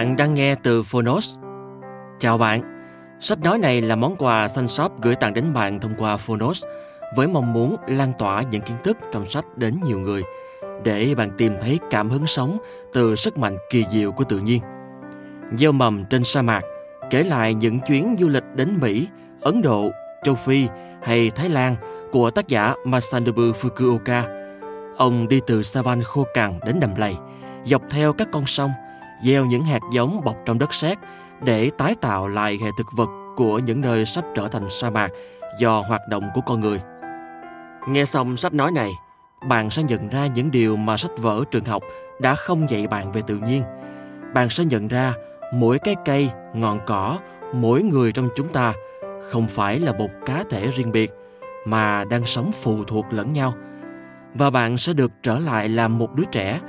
Bạn đang nghe từ Phonos. Chào bạn, sách nói này là món quà Sun Shop gửi tặng đến bạn thông qua Phonos với mong muốn lan tỏa những kiến thức trong sách đến nhiều người để bạn tìm thấy cảm hứng sống từ sức mạnh kỳ diệu của tự nhiên. Gieo mầm trên sa mạc kể lại những chuyến du lịch đến Mỹ, Ấn Độ, châu Phi hay Thái Lan của tác giả Masanobu Fukuoka. Ông đi từ savan khô cằn đến đầm lầy, dọc theo các con sông – gieo những hạt giống bọc trong đất sét để tái tạo lại hệ thực vật của những nơi sắp trở thành sa mạc do hoạt động của con người. Nghe xong sách nói này, bạn sẽ nhận ra những điều mà sách vở trường học đã không dạy bạn về tự nhiên. Bạn sẽ nhận ra mỗi cái cây, ngọn cỏ, mỗi người trong chúng ta không phải là một cá thể riêng biệt mà đang sống phụ thuộc lẫn nhau. Và bạn sẽ được trở lại làm một đứa trẻ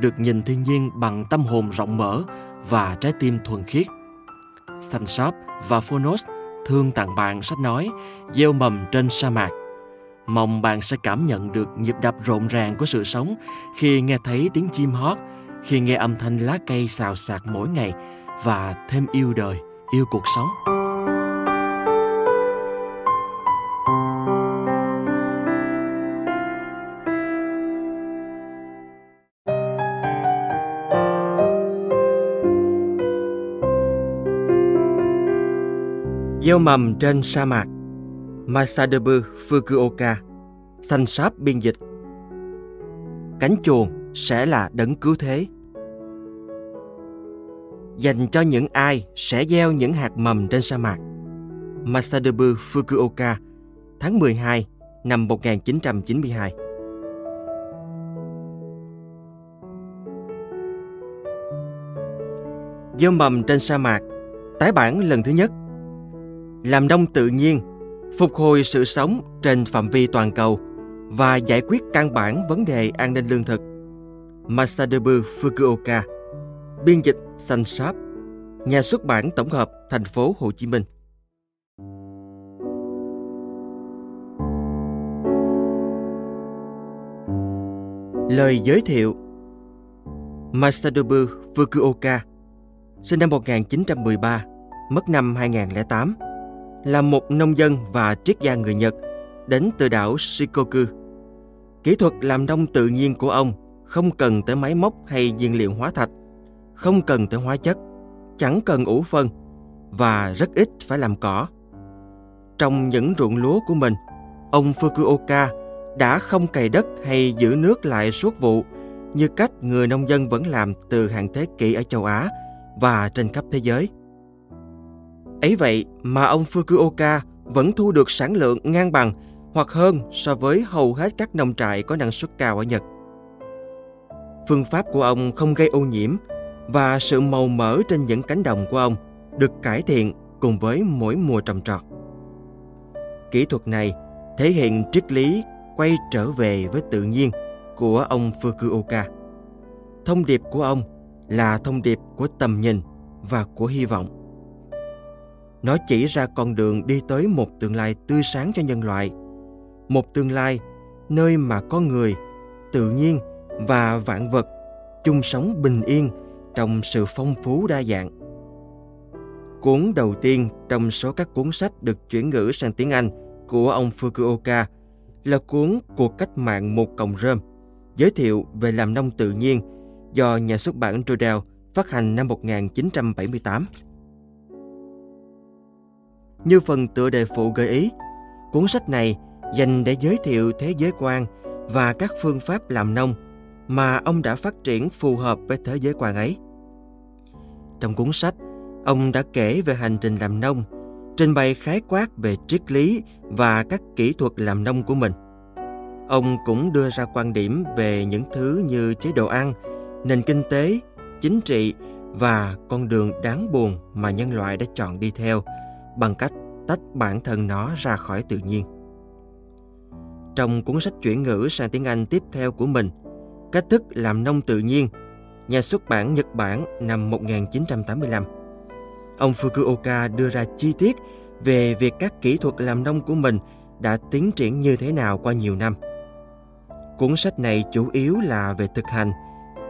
được nhìn thiên nhiên bằng tâm hồn rộng mở và trái tim thuần khiết. Sun Sharp và Phonos thương tặng bạn sách nói gieo mầm trên sa mạc. Mong bạn sẽ cảm nhận được nhịp đập rộn ràng của sự sống khi nghe thấy tiếng chim hót, khi nghe âm thanh lá cây xào xạc mỗi ngày và thêm yêu đời, yêu cuộc sống. Gieo mầm trên sa mạc. Masadebu, Fukuoka Xanh sáp biên dịch. Cánh chuồn sẽ là đấng cứu thế. Dành cho những ai sẽ gieo những hạt mầm trên sa mạc. Masadebu, Fukuoka, Tháng 12 năm 1992 Gieo mầm trên sa mạc, Tái bản lần thứ nhất làm nông tự nhiên, phục hồi sự sống trên phạm vi toàn cầu và giải quyết căn bản vấn đề an ninh lương thực. Masadebu Fukuoka, biên dịch Sansap, nhà xuất bản tổng hợp thành phố Hồ Chí Minh. Lời giới thiệu Masadobu Fukuoka sinh năm 1913, mất năm 2008 là một nông dân và triết gia người Nhật đến từ đảo Shikoku. Kỹ thuật làm nông tự nhiên của ông không cần tới máy móc hay nhiên liệu hóa thạch, không cần tới hóa chất, chẳng cần ủ phân và rất ít phải làm cỏ. Trong những ruộng lúa của mình, ông Fukuoka đã không cày đất hay giữ nước lại suốt vụ như cách người nông dân vẫn làm từ hàng thế kỷ ở châu Á và trên khắp thế giới. Ấy vậy mà ông Fukuoka vẫn thu được sản lượng ngang bằng hoặc hơn so với hầu hết các nông trại có năng suất cao ở Nhật. Phương pháp của ông không gây ô nhiễm và sự màu mỡ trên những cánh đồng của ông được cải thiện cùng với mỗi mùa trồng trọt. Kỹ thuật này thể hiện triết lý quay trở về với tự nhiên của ông Fukuoka. Thông điệp của ông là thông điệp của tầm nhìn và của hy vọng. Nó chỉ ra con đường đi tới một tương lai tươi sáng cho nhân loại. Một tương lai nơi mà con người, tự nhiên và vạn vật chung sống bình yên trong sự phong phú đa dạng. Cuốn đầu tiên trong số các cuốn sách được chuyển ngữ sang tiếng Anh của ông Fukuoka là cuốn Cuộc cách mạng một cọng rơm, giới thiệu về làm nông tự nhiên do nhà xuất bản Trudel phát hành năm 1978. Như phần tựa đề phụ gợi ý, cuốn sách này dành để giới thiệu thế giới quan và các phương pháp làm nông mà ông đã phát triển phù hợp với thế giới quan ấy. Trong cuốn sách, ông đã kể về hành trình làm nông, trình bày khái quát về triết lý và các kỹ thuật làm nông của mình. Ông cũng đưa ra quan điểm về những thứ như chế độ ăn, nền kinh tế, chính trị và con đường đáng buồn mà nhân loại đã chọn đi theo bằng cách tách bản thân nó ra khỏi tự nhiên. Trong cuốn sách chuyển ngữ sang tiếng Anh tiếp theo của mình, Cách thức làm nông tự nhiên, nhà xuất bản Nhật Bản năm 1985. Ông Fukuoka đưa ra chi tiết về việc các kỹ thuật làm nông của mình đã tiến triển như thế nào qua nhiều năm. Cuốn sách này chủ yếu là về thực hành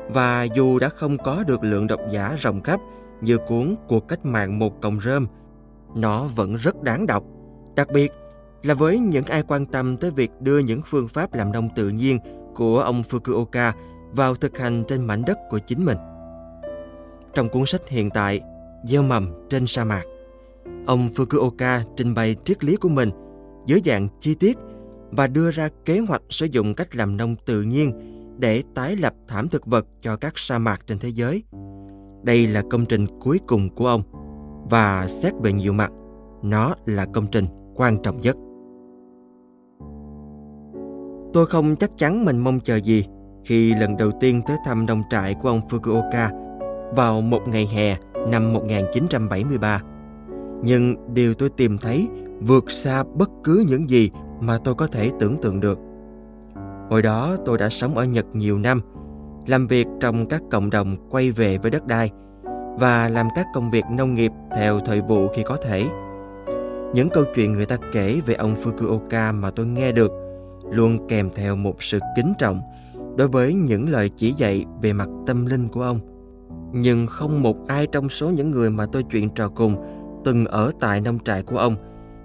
và dù đã không có được lượng độc giả rộng khắp như cuốn Cuộc cách mạng một cọng rơm, nó vẫn rất đáng đọc, đặc biệt là với những ai quan tâm tới việc đưa những phương pháp làm nông tự nhiên của ông Fukuoka vào thực hành trên mảnh đất của chính mình. Trong cuốn sách hiện tại, Gieo mầm trên sa mạc, ông Fukuoka trình bày triết lý của mình dưới dạng chi tiết và đưa ra kế hoạch sử dụng cách làm nông tự nhiên để tái lập thảm thực vật cho các sa mạc trên thế giới. Đây là công trình cuối cùng của ông và xét về nhiều mặt, nó là công trình quan trọng nhất. Tôi không chắc chắn mình mong chờ gì khi lần đầu tiên tới thăm nông trại của ông Fukuoka vào một ngày hè năm 1973. Nhưng điều tôi tìm thấy vượt xa bất cứ những gì mà tôi có thể tưởng tượng được. Hồi đó tôi đã sống ở Nhật nhiều năm, làm việc trong các cộng đồng quay về với đất đai và làm các công việc nông nghiệp theo thời vụ khi có thể. Những câu chuyện người ta kể về ông Fukuoka mà tôi nghe được luôn kèm theo một sự kính trọng đối với những lời chỉ dạy về mặt tâm linh của ông. Nhưng không một ai trong số những người mà tôi chuyện trò cùng từng ở tại nông trại của ông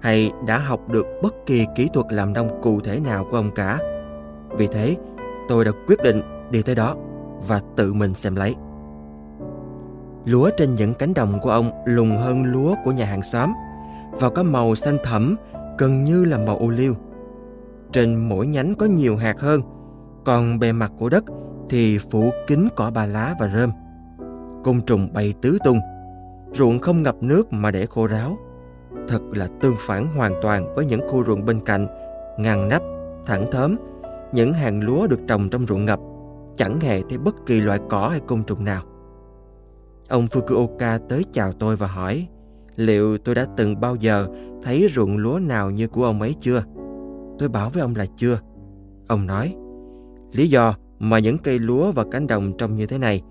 hay đã học được bất kỳ kỹ thuật làm nông cụ thể nào của ông cả. Vì thế, tôi đã quyết định đi tới đó và tự mình xem lấy. Lúa trên những cánh đồng của ông lùng hơn lúa của nhà hàng xóm và có màu xanh thẫm gần như là màu ô liu. Trên mỗi nhánh có nhiều hạt hơn, còn bề mặt của đất thì phủ kín cỏ ba lá và rơm. Côn trùng bay tứ tung, ruộng không ngập nước mà để khô ráo. Thật là tương phản hoàn toàn với những khu ruộng bên cạnh, ngăn nắp, thẳng thớm, những hàng lúa được trồng trong ruộng ngập, chẳng hề thấy bất kỳ loại cỏ hay côn trùng nào. Ông Fukuoka tới chào tôi và hỏi liệu tôi đã từng bao giờ thấy ruộng lúa nào như của ông ấy chưa? Tôi bảo với ông là chưa. Ông nói, lý do mà những cây lúa và cánh đồng trông như thế này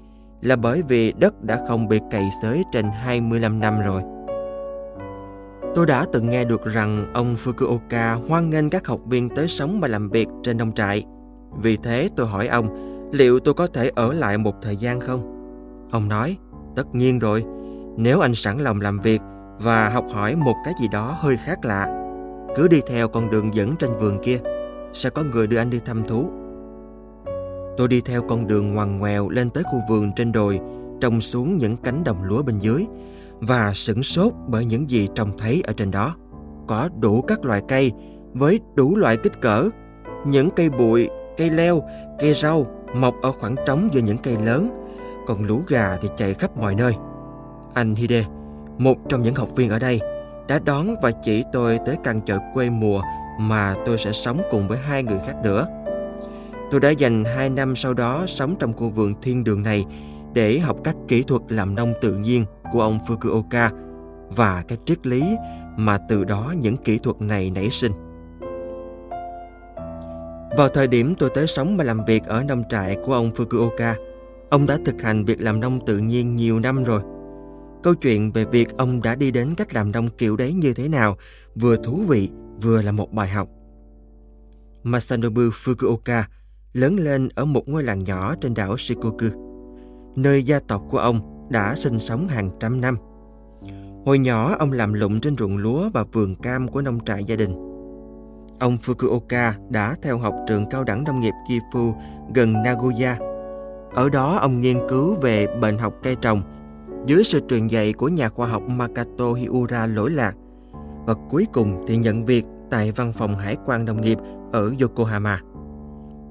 là bởi vì đất đã không bị cày xới trên 25 năm rồi. Tôi đã từng nghe được rằng ông Fukuoka hoan nghênh các học viên tới sống và làm việc trên nông trại. Vì thế tôi hỏi ông liệu tôi có thể ở lại một thời gian không? Ông nói, tất nhiên rồi, nếu anh sẵn lòng làm việc và học hỏi một cái gì đó hơi khác lạ cứ đi theo con đường dẫn trên vườn kia Sẽ có người đưa anh đi thăm thú. Tôi đi theo con đường ngoằn ngoèo lên tới khu vườn trên đồi Trông xuống những cánh đồng lúa bên dưới Và sửng sốt bởi những gì trông thấy ở trên đó. Có đủ các loại cây với đủ loại kích cỡ Những cây bụi, cây leo, cây rau mọc ở khoảng trống giữa những cây lớn. Còn lũ gà thì chạy khắp mọi nơi Anh Hide, một trong những học viên ở đây đã đón và chỉ tôi tới căn chợ quê mùa mà tôi sẽ sống cùng với hai người khác nữa. Tôi đã dành hai năm sau đó sống trong khu vườn thiên đường này để học các kỹ thuật làm nông tự nhiên của ông Fukuoka và cái triết lý mà từ đó những kỹ thuật này nảy sinh. Vào thời điểm tôi tới sống và làm việc ở nông trại của ông Fukuoka, ông đã thực hành việc làm nông tự nhiên nhiều năm rồi – Câu chuyện về việc ông đã đi đến cách làm nông kiểu đấy như thế nào vừa thú vị vừa là một bài học. Masanobu Fukuoka lớn lên ở một ngôi làng nhỏ trên đảo Shikoku, nơi gia tộc của ông đã sinh sống hàng trăm năm. Hồi nhỏ ông làm lụng trên ruộng lúa và vườn cam của nông trại gia đình. Ông Fukuoka đã theo học trường cao đẳng nông nghiệp Kifu gần Nagoya. Ở đó ông nghiên cứu về bệnh học cây trồng dưới sự truyền dạy của nhà khoa học Makato Hiura lỗi lạc và cuối cùng thì nhận việc tại văn phòng hải quan nông nghiệp ở Yokohama.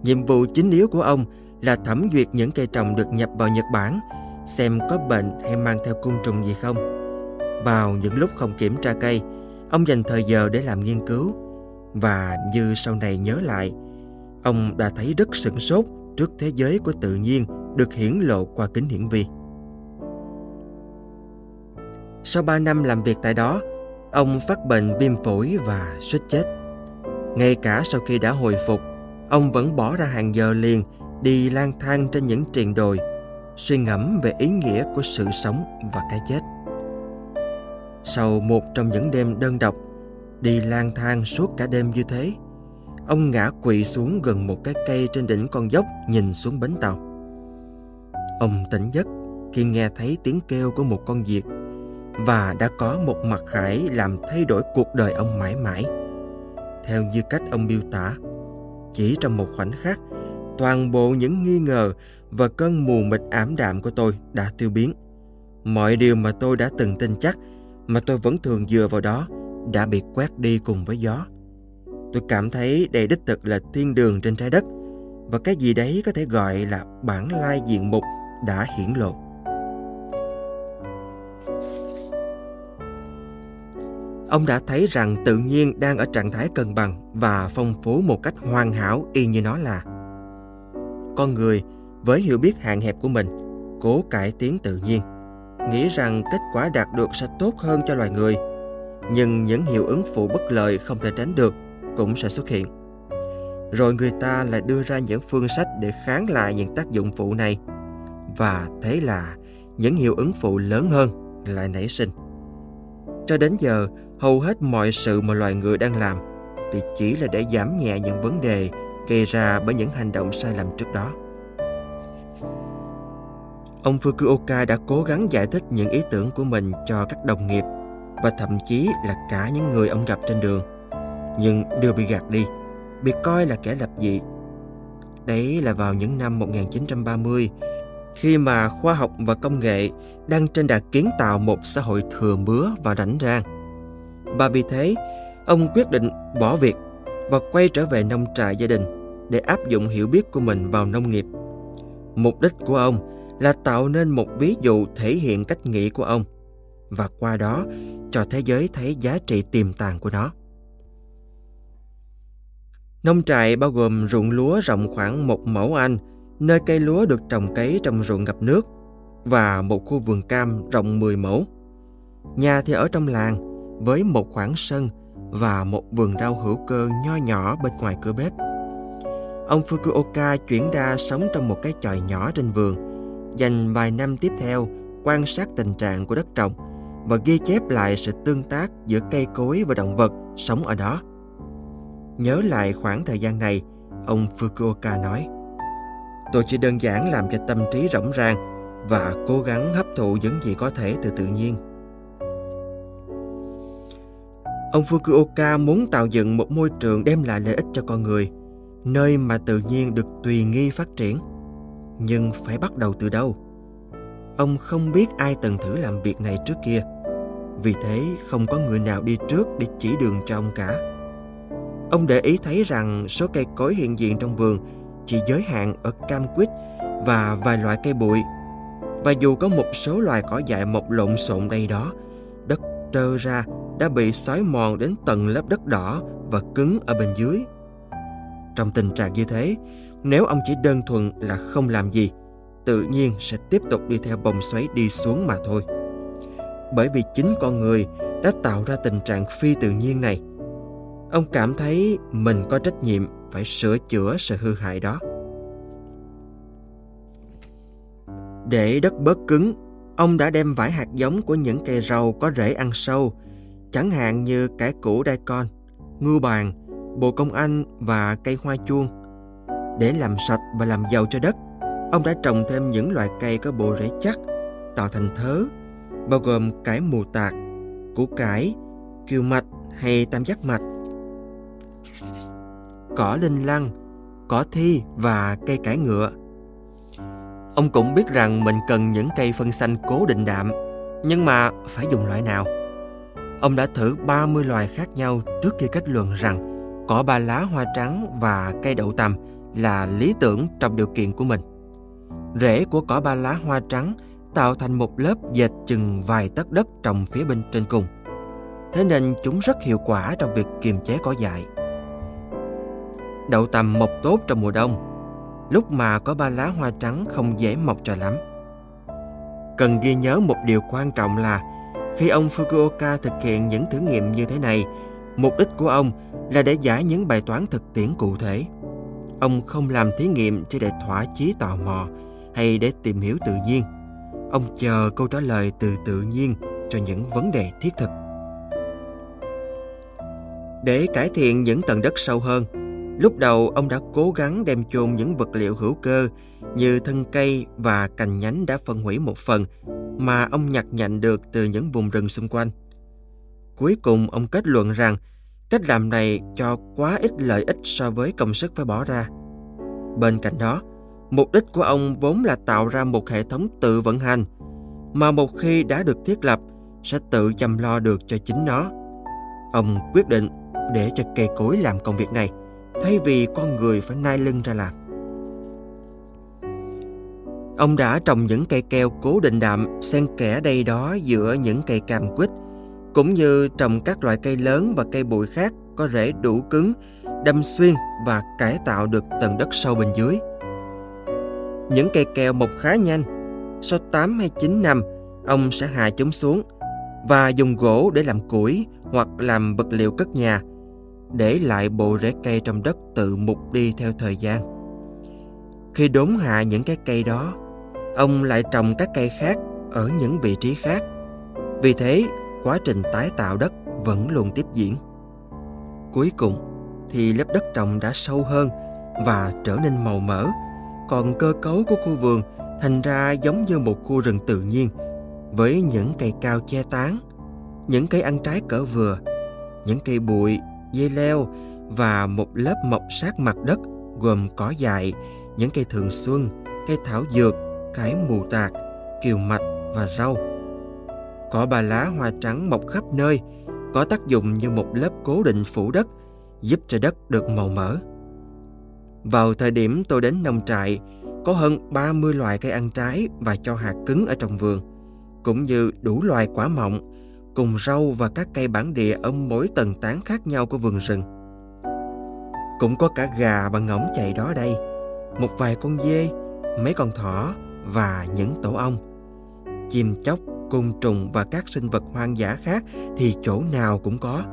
Nhiệm vụ chính yếu của ông là thẩm duyệt những cây trồng được nhập vào Nhật Bản, xem có bệnh hay mang theo côn trùng gì không. Vào những lúc không kiểm tra cây, ông dành thời giờ để làm nghiên cứu và như sau này nhớ lại, ông đã thấy rất sửng sốt trước thế giới của tự nhiên được hiển lộ qua kính hiển vi. Sau 3 năm làm việc tại đó, ông phát bệnh viêm phổi và suýt chết. Ngay cả sau khi đã hồi phục, ông vẫn bỏ ra hàng giờ liền đi lang thang trên những triền đồi, suy ngẫm về ý nghĩa của sự sống và cái chết. Sau một trong những đêm đơn độc, đi lang thang suốt cả đêm như thế, ông ngã quỵ xuống gần một cái cây trên đỉnh con dốc nhìn xuống bến tàu. Ông tỉnh giấc khi nghe thấy tiếng kêu của một con diệt và đã có một mặt khải làm thay đổi cuộc đời ông mãi mãi. Theo như cách ông miêu tả, chỉ trong một khoảnh khắc, toàn bộ những nghi ngờ và cơn mù mịt ảm đạm của tôi đã tiêu biến. Mọi điều mà tôi đã từng tin chắc, mà tôi vẫn thường dựa vào đó, đã bị quét đi cùng với gió. Tôi cảm thấy đây đích thực là thiên đường trên trái đất, và cái gì đấy có thể gọi là bản lai diện mục đã hiển lộ. Ông đã thấy rằng tự nhiên đang ở trạng thái cân bằng và phong phú một cách hoàn hảo y như nó là. Con người với hiểu biết hạn hẹp của mình cố cải tiến tự nhiên, nghĩ rằng kết quả đạt được sẽ tốt hơn cho loài người. Nhưng những hiệu ứng phụ bất lợi không thể tránh được cũng sẽ xuất hiện. Rồi người ta lại đưa ra những phương sách để kháng lại những tác dụng phụ này. Và thế là những hiệu ứng phụ lớn hơn lại nảy sinh. Cho đến giờ, hầu hết mọi sự mà loài người đang làm thì chỉ là để giảm nhẹ những vấn đề gây ra bởi những hành động sai lầm trước đó. Ông Fukuoka đã cố gắng giải thích những ý tưởng của mình cho các đồng nghiệp và thậm chí là cả những người ông gặp trên đường. Nhưng đều bị gạt đi, bị coi là kẻ lập dị. Đấy là vào những năm 1930, khi mà khoa học và công nghệ đang trên đà kiến tạo một xã hội thừa mứa và rảnh rang. Và vì thế, ông quyết định bỏ việc và quay trở về nông trại gia đình để áp dụng hiểu biết của mình vào nông nghiệp. Mục đích của ông là tạo nên một ví dụ thể hiện cách nghĩ của ông và qua đó cho thế giới thấy giá trị tiềm tàng của nó. Nông trại bao gồm ruộng lúa rộng khoảng một mẫu Anh, nơi cây lúa được trồng cấy trong ruộng ngập nước, và một khu vườn cam rộng 10 mẫu. Nhà thì ở trong làng, với một khoảng sân và một vườn rau hữu cơ nho nhỏ bên ngoài cửa bếp. Ông Fukuoka chuyển ra sống trong một cái chòi nhỏ trên vườn, dành vài năm tiếp theo quan sát tình trạng của đất trồng và ghi chép lại sự tương tác giữa cây cối và động vật sống ở đó. Nhớ lại khoảng thời gian này, ông Fukuoka nói, Tôi chỉ đơn giản làm cho tâm trí rỗng ràng và cố gắng hấp thụ những gì có thể từ tự nhiên. Ông Fukuoka muốn tạo dựng một môi trường đem lại lợi ích cho con người, nơi mà tự nhiên được tùy nghi phát triển. Nhưng phải bắt đầu từ đâu? Ông không biết ai từng thử làm việc này trước kia. Vì thế không có người nào đi trước để chỉ đường cho ông cả. Ông để ý thấy rằng số cây cối hiện diện trong vườn chỉ giới hạn ở cam quýt và vài loại cây bụi. Và dù có một số loài cỏ dại mọc lộn xộn đây đó, đất trơ ra đã bị xói mòn đến tầng lớp đất đỏ và cứng ở bên dưới. Trong tình trạng như thế, nếu ông chỉ đơn thuần là không làm gì, tự nhiên sẽ tiếp tục đi theo vòng xoáy đi xuống mà thôi. Bởi vì chính con người đã tạo ra tình trạng phi tự nhiên này. Ông cảm thấy mình có trách nhiệm phải sửa chữa sự hư hại đó. Để đất bớt cứng, ông đã đem vải hạt giống của những cây rau có rễ ăn sâu chẳng hạn như cải củ daikon, ngưu bàn, bồ công anh và cây hoa chuông. Để làm sạch và làm giàu cho đất, ông đã trồng thêm những loại cây có bộ rễ chắc, tạo thành thớ, bao gồm cải mù tạt, củ cải, kiều mạch hay tam giác mạch. Cỏ linh lăng, cỏ thi và cây cải ngựa. Ông cũng biết rằng mình cần những cây phân xanh cố định đạm, nhưng mà phải dùng loại nào? Ông đã thử 30 loài khác nhau trước khi kết luận rằng cỏ ba lá hoa trắng và cây đậu tằm là lý tưởng trong điều kiện của mình. Rễ của cỏ ba lá hoa trắng tạo thành một lớp dệt chừng vài tấc đất trồng phía bên trên cùng. Thế nên chúng rất hiệu quả trong việc kiềm chế cỏ dại. Đậu tằm mọc tốt trong mùa đông, lúc mà có ba lá hoa trắng không dễ mọc cho lắm. Cần ghi nhớ một điều quan trọng là khi ông Fukuoka thực hiện những thử nghiệm như thế này, mục đích của ông là để giải những bài toán thực tiễn cụ thể. Ông không làm thí nghiệm chỉ để thỏa chí tò mò hay để tìm hiểu tự nhiên. Ông chờ câu trả lời từ tự nhiên cho những vấn đề thiết thực. Để cải thiện những tầng đất sâu hơn, lúc đầu ông đã cố gắng đem chôn những vật liệu hữu cơ như thân cây và cành nhánh đã phân hủy một phần mà ông nhặt nhạnh được từ những vùng rừng xung quanh. Cuối cùng ông kết luận rằng cách làm này cho quá ít lợi ích so với công sức phải bỏ ra. Bên cạnh đó, mục đích của ông vốn là tạo ra một hệ thống tự vận hành mà một khi đã được thiết lập sẽ tự chăm lo được cho chính nó. Ông quyết định để cho cây cối làm công việc này thay vì con người phải nai lưng ra làm. Ông đã trồng những cây keo cố định đạm xen kẽ đây đó giữa những cây cam quýt, cũng như trồng các loại cây lớn và cây bụi khác có rễ đủ cứng, đâm xuyên và cải tạo được tầng đất sâu bên dưới. Những cây keo mọc khá nhanh. Sau 8 hay 9 năm, ông sẽ hạ chúng xuống và dùng gỗ để làm củi hoặc làm vật liệu cất nhà, để lại bộ rễ cây trong đất tự mục đi theo thời gian. Khi đốn hạ những cái cây đó, ông lại trồng các cây khác ở những vị trí khác. Vì thế, quá trình tái tạo đất vẫn luôn tiếp diễn. Cuối cùng thì lớp đất trồng đã sâu hơn và trở nên màu mỡ, còn cơ cấu của khu vườn thành ra giống như một khu rừng tự nhiên với những cây cao che tán, những cây ăn trái cỡ vừa, những cây bụi, dây leo và một lớp mọc sát mặt đất gồm cỏ dại, những cây thường xuân, cây thảo dược, cải mù tạt, kiều mạch và rau. Cỏ bà lá hoa trắng mọc khắp nơi, có tác dụng như một lớp cố định phủ đất, giúp cho đất được màu mỡ. Vào thời điểm tôi đến nông trại, có hơn 30 loài cây ăn trái và cho hạt cứng ở trong vườn, cũng như đủ loài quả mọng, cùng rau và các cây bản địa ở mỗi tầng tán khác nhau của vườn rừng. Cũng có cả gà và ngỗng chạy đó đây, một vài con dê, mấy con thỏ và những tổ ong. Chim chóc, côn trùng và các sinh vật hoang dã khác thì chỗ nào cũng có.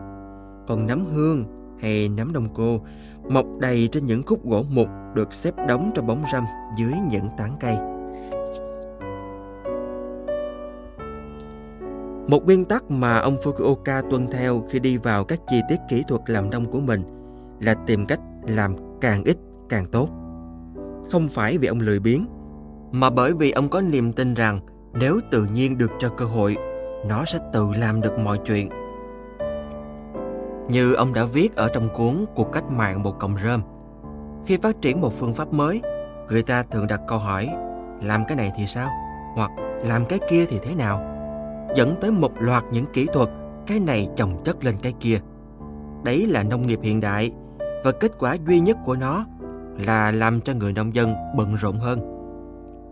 Còn nấm hương hay nấm đông cô mọc đầy trên những khúc gỗ mục được xếp đóng trong bóng râm dưới những tán cây. Một nguyên tắc mà ông Fukuoka tuân theo khi đi vào các chi tiết kỹ thuật làm nông của mình là tìm cách làm càng ít càng tốt. Không phải vì ông lười biếng, mà bởi vì ông có niềm tin rằng nếu tự nhiên được cho cơ hội, nó sẽ tự làm được mọi chuyện. Như ông đã viết ở trong cuốn Cuộc cách mạng một cọng rơm. Khi phát triển một phương pháp mới, người ta thường đặt câu hỏi làm cái này thì sao? Hoặc làm cái kia thì thế nào? Dẫn tới một loạt những kỹ thuật cái này chồng chất lên cái kia. Đấy là nông nghiệp hiện đại và kết quả duy nhất của nó là làm cho người nông dân bận rộn hơn.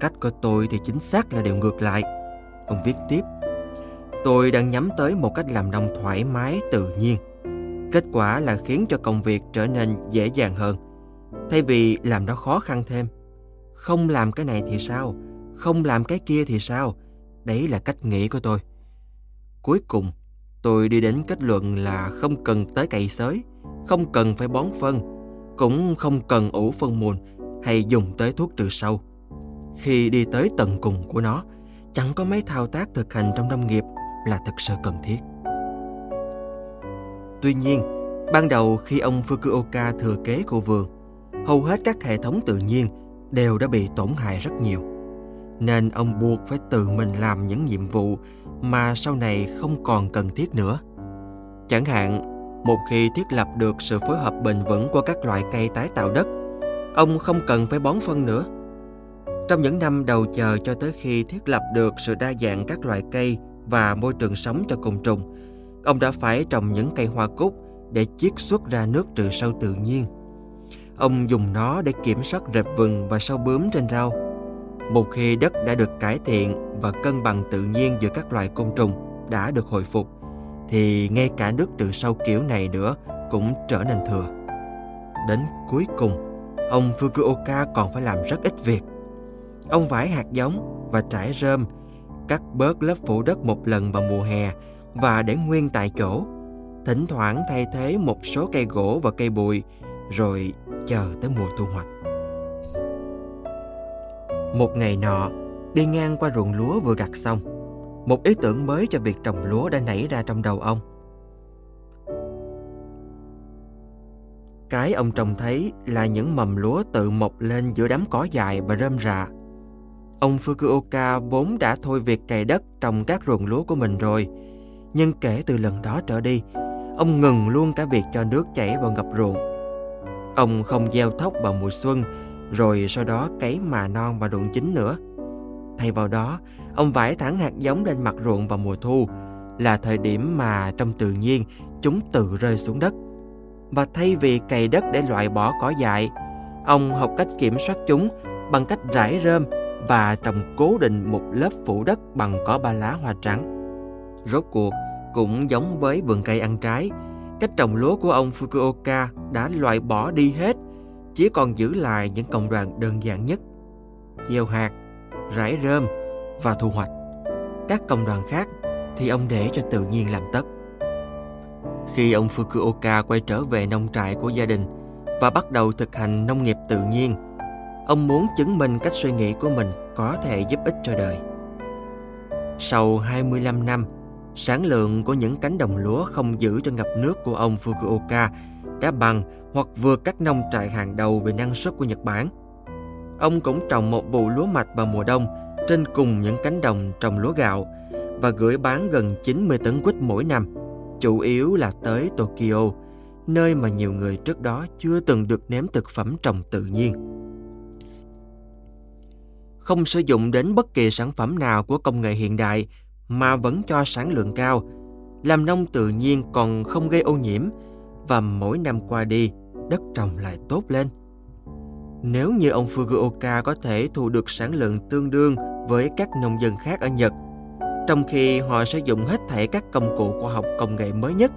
Cách của tôi thì chính xác là điều ngược lại. Ông viết tiếp, tôi đang nhắm tới một cách làm nông thoải mái, tự nhiên. Kết quả là khiến cho công việc trở nên dễ dàng hơn, thay vì làm nó khó khăn thêm. Không làm cái này thì sao? Không làm cái kia thì sao? Đấy là cách nghĩ của tôi. Cuối cùng, tôi đi đến kết luận là không cần tới cày xới, không cần phải bón phân, cũng không cần ủ phân mùn hay dùng tới thuốc trừ sâu. Khi đi tới tận cùng của nó, chẳng có mấy thao tác thực hành trong nông nghiệp là thực sự cần thiết. Tuy nhiên, ban đầu khi ông Fukuoka thừa kế khu vườn, hầu hết các hệ thống tự nhiên đều đã bị tổn hại rất nhiều. Nên ông buộc phải tự mình làm những nhiệm vụ mà sau này không còn cần thiết nữa. Chẳng hạn, một khi thiết lập được sự phối hợp bền vững của các loại cây tái tạo đất, ông không cần phải bón phân nữa. Trong những năm đầu chờ cho tới khi thiết lập được sự đa dạng các loại cây và môi trường sống cho côn trùng, ông đã phải trồng những cây hoa cúc để chiết xuất ra nước trừ sâu tự nhiên. Ông dùng nó để kiểm soát rệp vừng và sâu bướm trên rau. Một khi đất đã được cải thiện và cân bằng tự nhiên giữa các loài côn trùng đã được hồi phục, thì ngay cả nước trừ sâu kiểu này nữa cũng trở nên thừa. Đến cuối cùng, ông Fukuoka còn phải làm rất ít việc. Ông vải hạt giống và trải rơm, cắt bớt lớp phủ đất một lần vào mùa hè và để nguyên tại chỗ. Thỉnh thoảng thay thế một số cây gỗ và cây bụi, rồi chờ tới mùa thu hoạch. Một ngày nọ, đi ngang qua ruộng lúa vừa gặt xong, một ý tưởng mới cho việc trồng lúa đã nảy ra trong đầu ông. Cái ông trông thấy là những mầm lúa tự mọc lên giữa đám cỏ dài và rơm rạ. Ông Fukuoka vốn đã thôi việc cày đất trồng các ruộng lúa của mình rồi, nhưng kể từ lần đó trở đi, ông ngừng luôn cả việc cho nước chảy vào ngập ruộng. Ông không gieo thóc vào mùa xuân, rồi sau đó cấy mà non và ruộng chính nữa. Thay vào đó, ông vải thẳng hạt giống lên mặt ruộng vào mùa thu, là thời điểm mà trong tự nhiên chúng tự rơi xuống đất. Và thay vì cày đất để loại bỏ cỏ dại, ông học cách kiểm soát chúng bằng cách rải rơm và trồng cố định một lớp phủ đất bằng cỏ ba lá hoa trắng. Rốt cuộc, cũng giống với vườn cây ăn trái, cách trồng lúa của ông Fukuoka đã loại bỏ đi hết, chỉ còn giữ lại những cộng đoàn đơn giản nhất. Gieo hạt, rải rơm và thu hoạch. Các cộng đoàn khác thì ông để cho tự nhiên làm tất. Khi ông Fukuoka quay trở về nông trại của gia đình và bắt đầu thực hành nông nghiệp tự nhiên, ông muốn chứng minh cách suy nghĩ của mình có thể giúp ích cho đời. Sau 25 năm, sản lượng của những cánh đồng lúa không giữ cho ngập nước của ông Fukuoka đã bằng hoặc vượt các nông trại hàng đầu về năng suất của Nhật Bản. Ông cũng trồng một vụ lúa mạch vào mùa đông trên cùng những cánh đồng trồng lúa gạo và gửi bán gần 90 tấn quýt mỗi năm, chủ yếu là tới Tokyo, nơi mà nhiều người trước đó chưa từng được nếm thực phẩm trồng tự nhiên. Không sử dụng đến bất kỳ sản phẩm nào của công nghệ hiện đại mà vẫn cho sản lượng cao, làm nông tự nhiên còn không gây ô nhiễm và mỗi năm qua đi, đất trồng lại tốt lên. Nếu như ông Fukuoka có thể thu được sản lượng tương đương với các nông dân khác ở Nhật, trong khi họ sử dụng hết thảy các công cụ khoa học công nghệ mới nhất,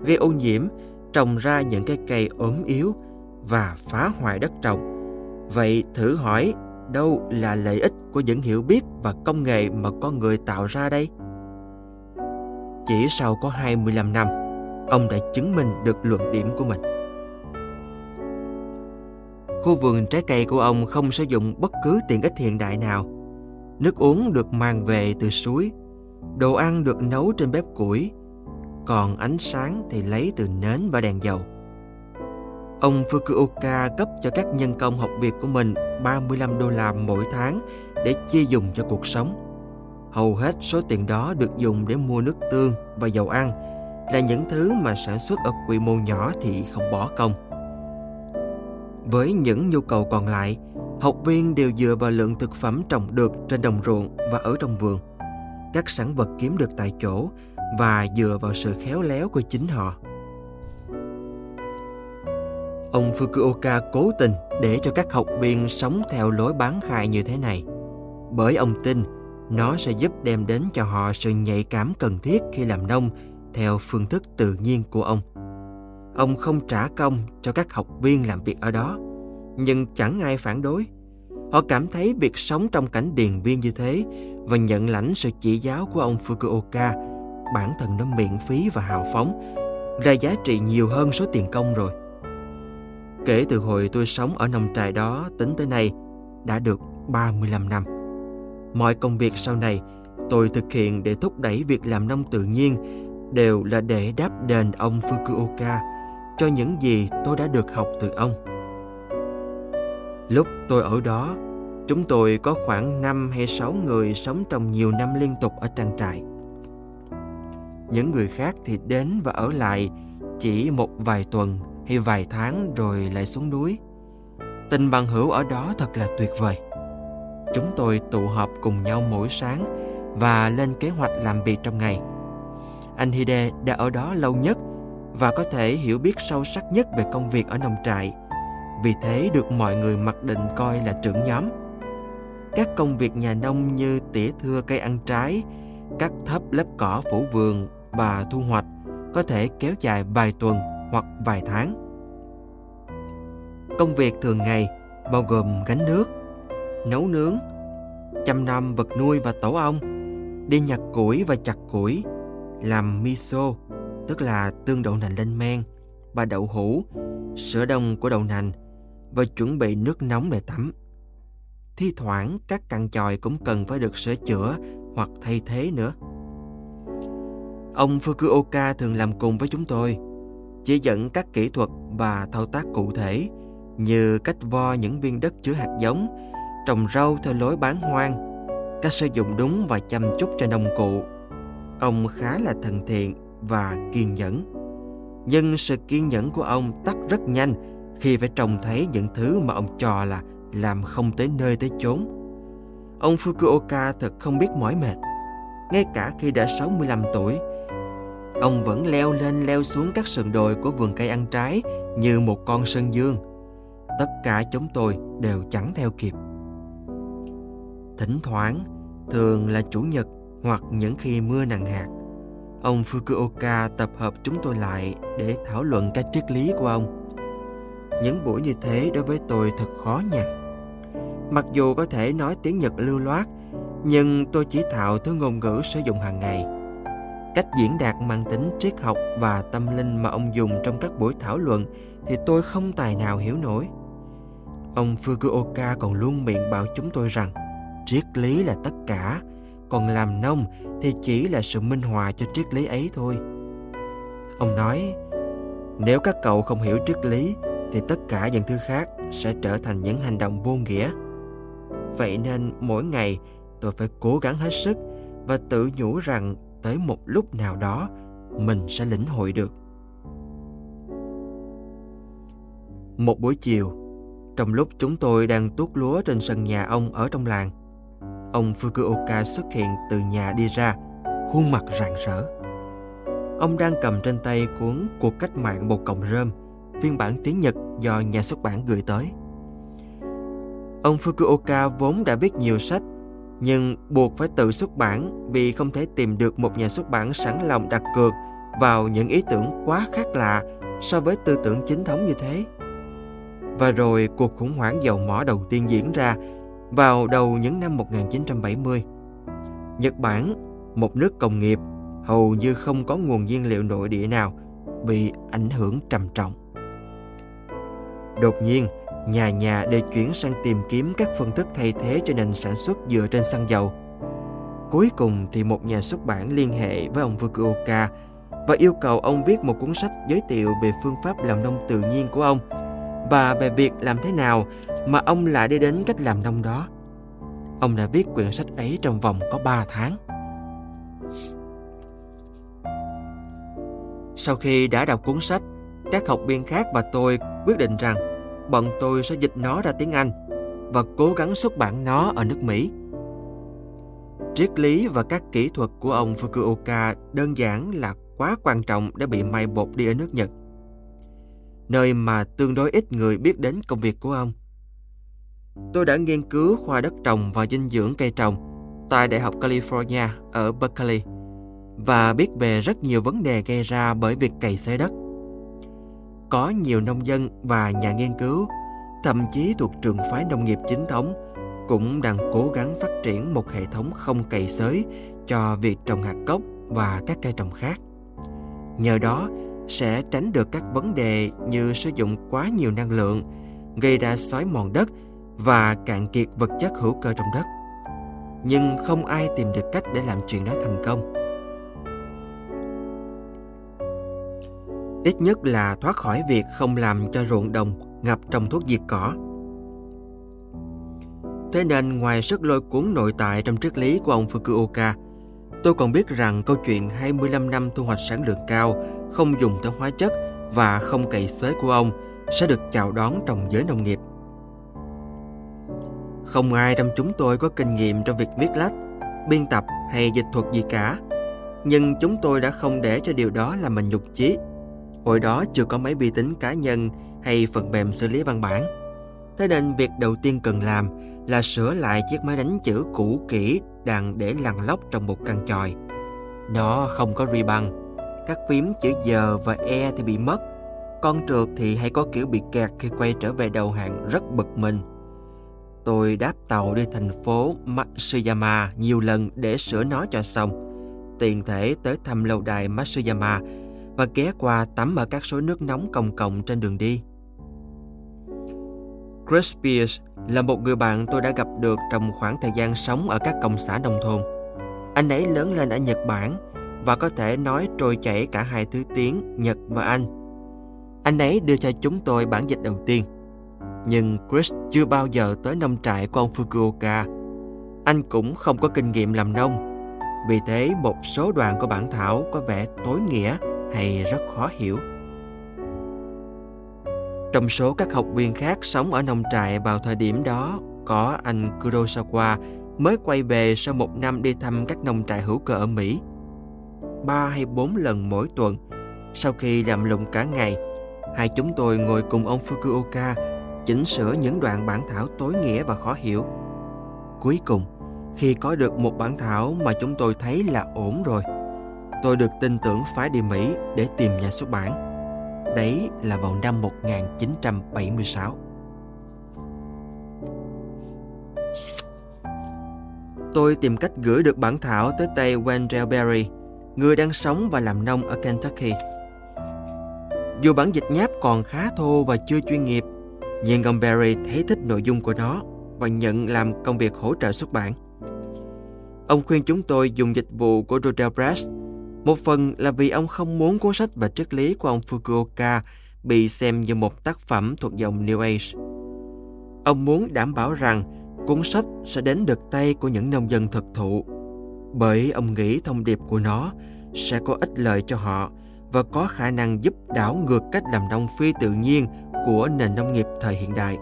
gây ô nhiễm, trồng ra những cái cây ốm yếu và phá hoại đất trồng. Vậy thử hỏi đâu là lợi ích của những hiểu biết và công nghệ mà con người tạo ra đây? Chỉ sau có 25 năm, ông đã chứng minh được luận điểm của mình. Khu vườn trái cây của ông không sử dụng bất cứ tiện ích hiện đại nào. Nước uống được mang về từ suối, đồ ăn được nấu trên bếp củi, còn ánh sáng thì lấy từ nến và đèn dầu. Ông Fukuoka cấp cho các nhân công học việc của mình 35 đô la mỗi tháng để chia dùng cho cuộc sống. Hầu hết số tiền đó được dùng để mua nước tương và dầu ăn, là những thứ mà sản xuất ở quy mô nhỏ thì không bỏ công. Với những nhu cầu còn lại, học viên đều dựa vào lượng thực phẩm trồng được trên đồng ruộng và ở trong vườn, các sản vật kiếm được tại chỗ và dựa vào sự khéo léo của chính họ. Ông Fukuoka cố tình để cho các học viên sống theo lối bán khai như thế này, bởi ông tin nó sẽ giúp đem đến cho họ sự nhạy cảm cần thiết khi làm nông theo phương thức tự nhiên của ông. Ông không trả công cho các học viên làm việc ở đó, nhưng chẳng ai phản đối. Họ cảm thấy việc sống trong cảnh điền viên như thế và nhận lãnh sự chỉ giáo của ông Fukuoka bản thân nó miễn phí và hào phóng, ra giá trị nhiều hơn số tiền công rồi. Kể từ hồi tôi sống ở nông trại đó tính tới nay đã được 35 năm. Mọi công việc sau này tôi thực hiện để thúc đẩy việc làm nông tự nhiên đều là để đáp đền ông Fukuoka cho những gì tôi đã được học từ ông. Lúc tôi ở đó, chúng tôi có khoảng 5 hay 6 người sống trong nhiều năm liên tục ở trang trại. những người khác thì đến và ở lại chỉ một vài tuần hay vài tháng rồi lại xuống núi. Tình bằng hữu ở đó thật là tuyệt vời. Chúng tôi tụ họp cùng nhau mỗi sáng và lên kế hoạch làm việc trong ngày. Anh Hide đã ở đó lâu nhất và có thể hiểu biết sâu sắc nhất về công việc ở nông trại. Vì thế được mọi người mặc định coi là trưởng nhóm. Các công việc nhà nông như tỉa thưa cây ăn trái, cắt thấp lớp cỏ phủ vườn và thu hoạch có thể kéo dài vài tuần hoặc vài tháng. Công việc thường ngày bao gồm gánh nước, nấu nướng, chăm nom vật nuôi và tổ ong, đi nhặt củi và chặt củi, làm miso, tức là tương đậu nành lên men, và đậu hũ, sữa đông của đậu nành và chuẩn bị nước nóng để tắm. Thi thoảng các cặn chòi cũng cần phải được sửa chữa hoặc thay thế nữa. Ông Fukuoka thường làm cùng với chúng tôi, chỉ dẫn các kỹ thuật và thao tác cụ thể như cách vo những viên đất chứa hạt giống, trồng rau theo lối bán hoang, cách sử dụng đúng và chăm chút cho nông cụ. Ông khá là thân thiện và kiên nhẫn. Nhưng sự kiên nhẫn của ông tắt rất nhanh khi phải trông thấy những thứ mà ông cho là làm không tới nơi tới chốn. Ông Fukuoka thật không biết mỏi mệt. Ngay cả khi đã 65 tuổi, ông vẫn leo lên leo xuống các sườn đồi của vườn cây ăn trái như một con sơn dương. Tất cả chúng tôi đều chẳng theo kịp. Thỉnh thoảng, thường là chủ nhật hoặc những khi mưa nặng hạt, ông Fukuoka tập hợp chúng tôi lại để thảo luận các triết lý của ông. Những buổi như thế đối với tôi thật khó nhằn. Mặc dù có thể nói tiếng Nhật lưu loát, nhưng tôi chỉ thạo thứ ngôn ngữ sử dụng hàng ngày. Cách diễn đạt mang tính triết học và tâm linh mà ông dùng trong các buổi thảo luận thì tôi không tài nào hiểu nổi. Ông Fukuoka còn luôn miệng bảo chúng tôi rằng triết lý là tất cả, còn làm nông thì chỉ là sự minh họa cho triết lý ấy thôi. Ông nói, nếu các cậu không hiểu triết lý thì tất cả những thứ khác sẽ trở thành những hành động vô nghĩa. Vậy nên mỗi ngày tôi phải cố gắng hết sức và tự nhủ rằng tới một lúc nào đó mình sẽ lĩnh hội được. Một buổi chiều, trong lúc chúng tôi đang tuốt lúa trên sân nhà ông ở trong làng, ông Fukuoka xuất hiện từ nhà đi ra, khuôn mặt rạng rỡ. Ông đang cầm trên tay cuốn Cuộc cách mạng một cọng rơm, phiên bản tiếng Nhật do nhà xuất bản gửi tới. Ông Fukuoka vốn đã viết nhiều sách, nhưng buộc phải tự xuất bản vì không thể tìm được một nhà xuất bản sẵn lòng đặt cược vào những ý tưởng quá khác lạ so với tư tưởng chính thống như thế. Và rồi cuộc khủng hoảng dầu mỏ đầu tiên diễn ra vào đầu những năm 1970. Nhật Bản, một nước công nghiệp, hầu như không có nguồn nhiên liệu nội địa nào, bị ảnh hưởng trầm trọng. Đột nhiên, nhà nhà đều chuyển sang tìm kiếm các phương thức thay thế cho nền sản xuất dựa trên xăng dầu. Cuối cùng thì một nhà xuất bản liên hệ với ông Fukuoka và yêu cầu ông viết một cuốn sách giới thiệu về phương pháp làm nông tự nhiên của ông và về việc làm thế nào mà ông lại đi đến cách làm nông đó. Ông đã viết quyển sách ấy trong vòng có 3 tháng. Sau khi đã đọc cuốn sách, các học viên khác và tôi quyết định rằng bọn tôi sẽ dịch nó ra tiếng Anh và cố gắng xuất bản nó ở nước Mỹ. Triết lý và các kỹ thuật của ông Fukuoka đơn giản là quá quan trọng để bị mai bột đi ở nước Nhật, nơi mà tương đối ít người biết đến công việc của ông. Tôi đã nghiên cứu khoa đất trồng và dinh dưỡng cây trồng tại Đại học California ở Berkeley và biết về rất nhiều vấn đề gây ra bởi việc cày xới đất. Có nhiều nông dân và nhà nghiên cứu, thậm chí thuộc trường phái nông nghiệp chính thống, cũng đang cố gắng phát triển một hệ thống không cày xới cho việc trồng hạt cốc và các cây trồng khác. Nhờ đó, sẽ tránh được các vấn đề như sử dụng quá nhiều năng lượng, gây ra xói mòn đất và cạn kiệt vật chất hữu cơ trong đất. Nhưng không ai tìm được cách để làm chuyện đó thành công. Ít nhất là thoát khỏi việc không làm cho ruộng đồng ngập trong thuốc diệt cỏ. Thế nên ngoài sức lôi cuốn nội tại trong triết lý của ông Fukuoka, Tôi còn biết rằng câu chuyện 25 năm thu hoạch sản lượng cao, không dùng tới hóa chất và không cày xới của ông sẽ được chào đón trong giới nông nghiệp. Không ai trong chúng tôi có kinh nghiệm trong việc viết lách, biên tập hay dịch thuật gì cả. Nhưng chúng tôi đã không để cho điều đó làm mình nhục chí. Hồi đó chưa có máy vi tính cá nhân hay phần mềm xử lý văn bản. Thế nên việc đầu tiên cần làm là sửa lại chiếc máy đánh chữ cũ kỹ đang để lằn lóc trong một căn chòi. Nó không có ri băng, các phím chữ giờ và e thì bị mất, con trượt thì hay có kiểu bị kẹt khi quay trở về đầu hạng rất bực mình. Tôi đáp tàu đi thành phố Matsuyama nhiều lần để sửa nó cho xong. Tiền thể tới thăm lâu đài Matsuyama và ghé qua tắm ở các suối nước nóng công cộng trên đường đi. Chris Pierce là một người bạn tôi đã gặp được trong khoảng thời gian sống ở các công xã nông thôn. Anh ấy lớn lên ở Nhật Bản và có thể nói trôi chảy cả hai thứ tiếng Nhật và Anh. Anh ấy đưa cho chúng tôi bản dịch đầu tiên. Nhưng Chris chưa bao giờ tới nông trại của ông Fukuoka. Anh cũng không có kinh nghiệm làm nông. Vì thế một số đoạn của bản thảo có vẻ tối nghĩa hay rất khó hiểu. Trong số các học viên khác sống ở nông trại vào thời điểm đó, có anh Kurosawa mới quay về sau một năm đi thăm các nông trại hữu cơ ở Mỹ. Ba hay bốn lần mỗi tuần, sau khi làm lụng cả ngày, hai chúng tôi ngồi cùng ông Fukuoka chỉnh sửa những đoạn bản thảo tối nghĩa và khó hiểu. Cuối cùng, khi có được một bản thảo mà chúng tôi thấy là ổn rồi, tôi được tin tưởng phải đi Mỹ để tìm nhà xuất bản. Đấy là vào năm 1976. Tôi tìm cách gửi được bản thảo tới tay Wendell Berry, người đang sống và làm nông ở Kentucky. Dù bản dịch nháp còn khá thô và chưa chuyên nghiệp, nhưng ông Barry thấy thích nội dung của nó và nhận làm công việc hỗ trợ xuất bản. Ông khuyên chúng tôi dùng dịch vụ của Rodel Press một phần là vì ông không muốn cuốn sách và triết lý của ông Fukuoka bị xem như một tác phẩm thuộc dòng New Age. Ông muốn đảm bảo rằng cuốn sách sẽ đến được tay của những nông dân thực thụ, bởi ông nghĩ thông điệp của nó sẽ có ích lợi cho họ và có khả năng giúp đảo ngược cách làm nông phi tự nhiên của nền nông nghiệp thời hiện đại.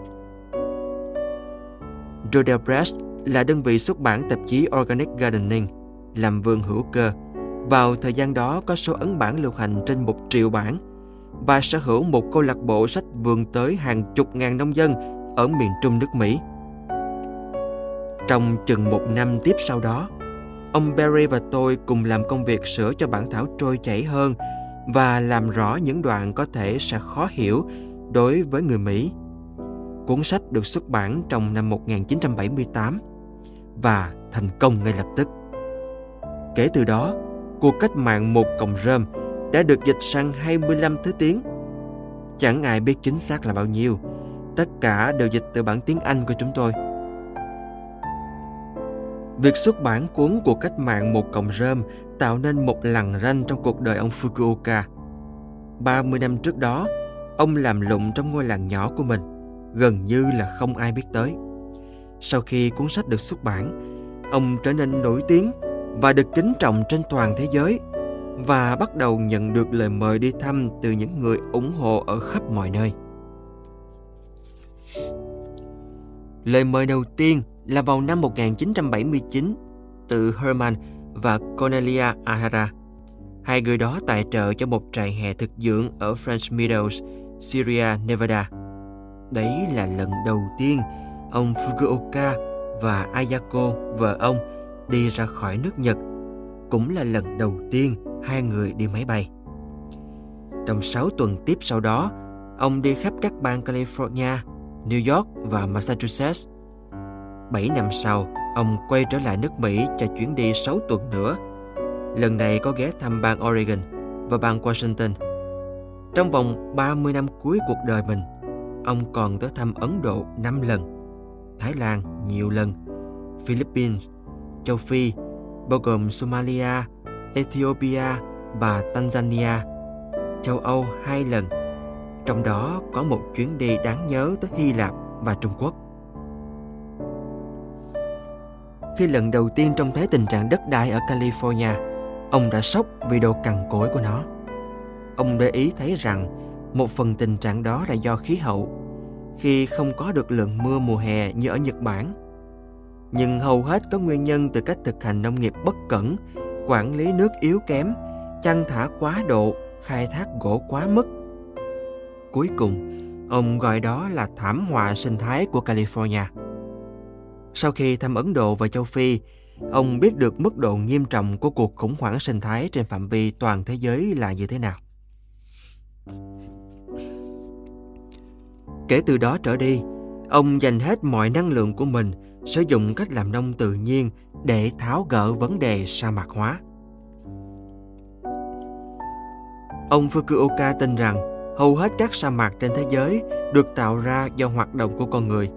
Rodale Press là đơn vị xuất bản tạp chí Organic Gardening, làm vườn hữu cơ, vào thời gian đó có số ấn bản lưu hành trên một triệu bản và sở hữu một câu lạc bộ sách vườn tới hàng chục ngàn nông dân ở miền trung nước Mỹ. Trong chừng một năm tiếp sau đó, ông Barry và tôi cùng làm công việc sửa cho bản thảo trôi chảy hơn và làm rõ những đoạn có thể sẽ khó hiểu đối với người Mỹ. Cuốn sách được xuất bản trong năm 1978 và thành công ngay lập tức. Kể từ đó, cuộc cách mạng một còng rơm đã được dịch sang 25 thứ tiếng. Chẳng ai biết chính xác là bao nhiêu, tất cả đều dịch từ bản tiếng Anh của chúng tôi. Việc xuất bản cuốn cuộc cách mạng một cộng rơm tạo nên một lằn ranh trong cuộc đời ông Fukuoka. 30 năm trước đó, ông làm lụng trong ngôi làng nhỏ của mình, gần như là không ai biết tới. Sau khi cuốn sách được xuất bản, ông trở nên nổi tiếng và được kính trọng trên toàn thế giới và bắt đầu nhận được lời mời đi thăm từ những người ủng hộ ở khắp mọi nơi. Lời mời đầu tiên là vào năm 1979 từ Herman và Cornelia Ahara. Hai người đó tài trợ cho một trại hè thực dưỡng ở French Meadows, Syria, Nevada. Đấy là lần đầu tiên ông Fukuoka và Ayako, vợ ông, đi ra khỏi nước Nhật cũng là lần đầu tiên hai người đi máy bay. Trong 6 tuần tiếp sau đó, ông đi khắp các bang California, New York và Massachusetts. 7 năm sau, ông quay trở lại nước Mỹ cho chuyến đi 6 tuần nữa. Lần này có ghé thăm bang Oregon và bang Washington. Trong vòng 30 năm cuối cuộc đời mình, ông còn tới thăm Ấn Độ 5 lần, Thái Lan nhiều lần, Philippines châu Phi, bao gồm Somalia, Ethiopia và Tanzania, châu Âu hai lần, trong đó có một chuyến đi đáng nhớ tới Hy Lạp và Trung Quốc. Khi lần đầu tiên trông thấy tình trạng đất đai ở California, ông đã sốc vì độ cằn cỗi của nó. Ông để ý thấy rằng một phần tình trạng đó là do khí hậu, khi không có được lượng mưa mùa hè như ở Nhật Bản. Nhưng hầu hết có nguyên nhân từ cách thực hành nông nghiệp bất cẩn, quản lý nước yếu kém, chăn thả quá độ, khai thác gỗ quá mức. Cuối cùng, ông gọi đó là thảm họa sinh thái của California. Sau khi thăm Ấn Độ và châu Phi, ông biết được mức độ nghiêm trọng của cuộc khủng hoảng sinh thái trên phạm vi toàn thế giới là như thế nào. Kể từ đó trở đi, ông dành hết mọi năng lượng của mình sử dụng cách làm nông tự nhiên để tháo gỡ vấn đề sa mạc hóa. Ông Fukuoka tin rằng hầu hết các sa mạc trên thế giới được tạo ra do hoạt động của con người.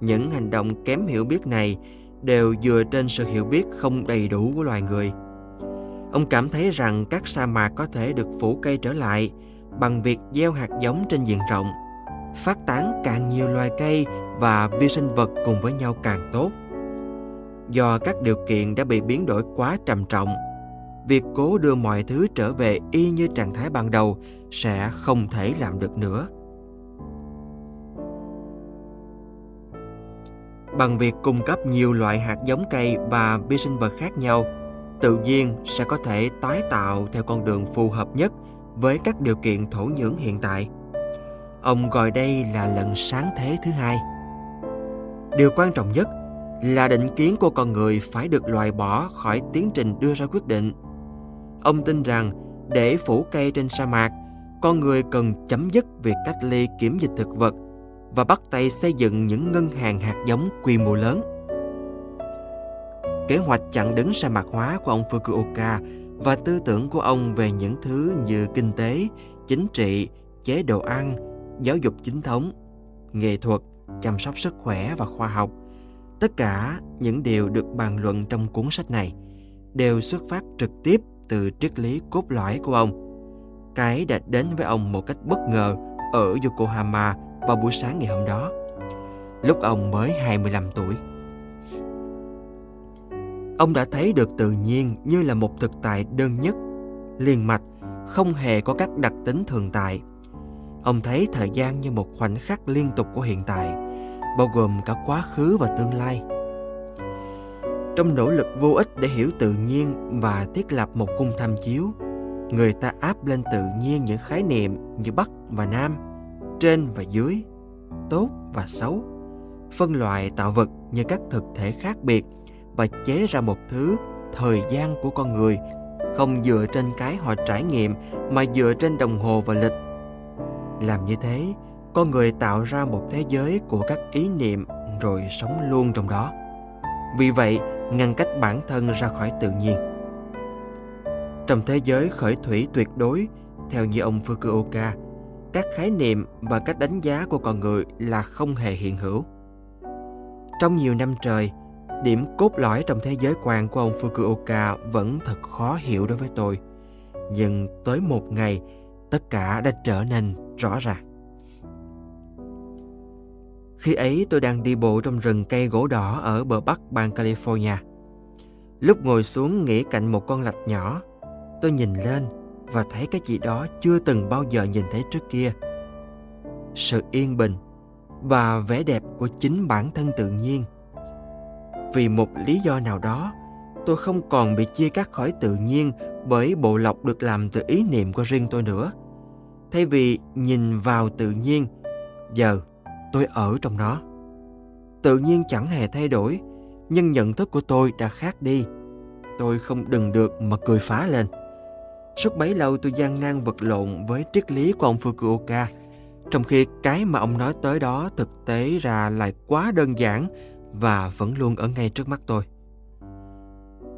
Những hành động kém hiểu biết này đều dựa trên sự hiểu biết không đầy đủ của loài người. Ông cảm thấy rằng các sa mạc có thể được phủ cây trở lại bằng việc gieo hạt giống trên diện rộng, phát tán càng nhiều loài cây và vi sinh vật cùng với nhau càng tốt. Do các điều kiện đã bị biến đổi quá trầm trọng, việc cố đưa mọi thứ trở về y như trạng thái ban đầu sẽ không thể làm được nữa. Bằng việc cung cấp nhiều loại hạt giống cây và vi sinh vật khác nhau, tự nhiên sẽ có thể tái tạo theo con đường phù hợp nhất với các điều kiện thổ nhưỡng hiện tại. Ông gọi đây là lần sáng thế thứ hai. Điều quan trọng nhất là định kiến của con người phải được loại bỏ khỏi tiến trình đưa ra quyết định. Ông tin rằng để phủ cây trên sa mạc, con người cần chấm dứt việc cách ly kiểm dịch thực vật và bắt tay xây dựng những ngân hàng hạt giống quy mô lớn. Kế hoạch chặn đứng sa mạc hóa của ông Fukuoka và tư tưởng của ông về những thứ như kinh tế, chính trị, chế độ ăn, giáo dục chính thống, nghệ thuật, chăm sóc sức khỏe và khoa học. Tất cả những điều được bàn luận trong cuốn sách này đều xuất phát trực tiếp từ triết lý cốt lõi của ông. Cái đã đến với ông một cách bất ngờ ở Yokohama vào buổi sáng ngày hôm đó, lúc ông mới 25 tuổi. Ông đã thấy được tự nhiên như là một thực tại đơn nhất, liền mạch, không hề có các đặc tính thường tại. Ông thấy thời gian như một khoảnh khắc liên tục của hiện tại, bao gồm cả quá khứ và tương lai. Trong nỗ lực vô ích để hiểu tự nhiên và thiết lập một khung tham chiếu, người ta áp lên tự nhiên những khái niệm như Bắc và Nam, trên và dưới, tốt và xấu, phân loại tạo vật như các thực thể khác biệt và chế ra một thứ thời gian của con người không dựa trên cái họ trải nghiệm mà dựa trên đồng hồ và lịch. Làm như thế, con người tạo ra một thế giới của các ý niệm rồi sống luôn trong đó. Vì vậy, ngăn cách bản thân ra khỏi tự nhiên. Trong thế giới khởi thủy tuyệt đối, theo như ông Fukuoka, các khái niệm và cách đánh giá của con người là không hề hiện hữu. Trong nhiều năm trời, điểm cốt lõi trong thế giới quan của ông Fukuoka vẫn thật khó hiểu đối với tôi. Nhưng tới một ngày, tất cả đã trở nên rõ ràng. Khi ấy tôi đang đi bộ trong rừng cây gỗ đỏ ở bờ bắc bang California. Lúc ngồi xuống nghỉ cạnh một con lạch nhỏ, tôi nhìn lên và thấy cái gì đó chưa từng bao giờ nhìn thấy trước kia. Sự yên bình và vẻ đẹp của chính bản thân tự nhiên. Vì một lý do nào đó, tôi không còn bị chia cắt khỏi tự nhiên bởi bộ lọc được làm từ ý niệm của riêng tôi nữa. Thay vì nhìn vào tự nhiên, giờ tôi ở trong nó. Tự nhiên chẳng hề thay đổi, nhưng nhận thức của tôi đã khác đi. Tôi không đừng được mà cười phá lên. Suốt bấy lâu tôi gian nan vật lộn với triết lý của ông Fukuoka, trong khi cái mà ông nói tới đó thực tế ra lại quá đơn giản và vẫn luôn ở ngay trước mắt tôi.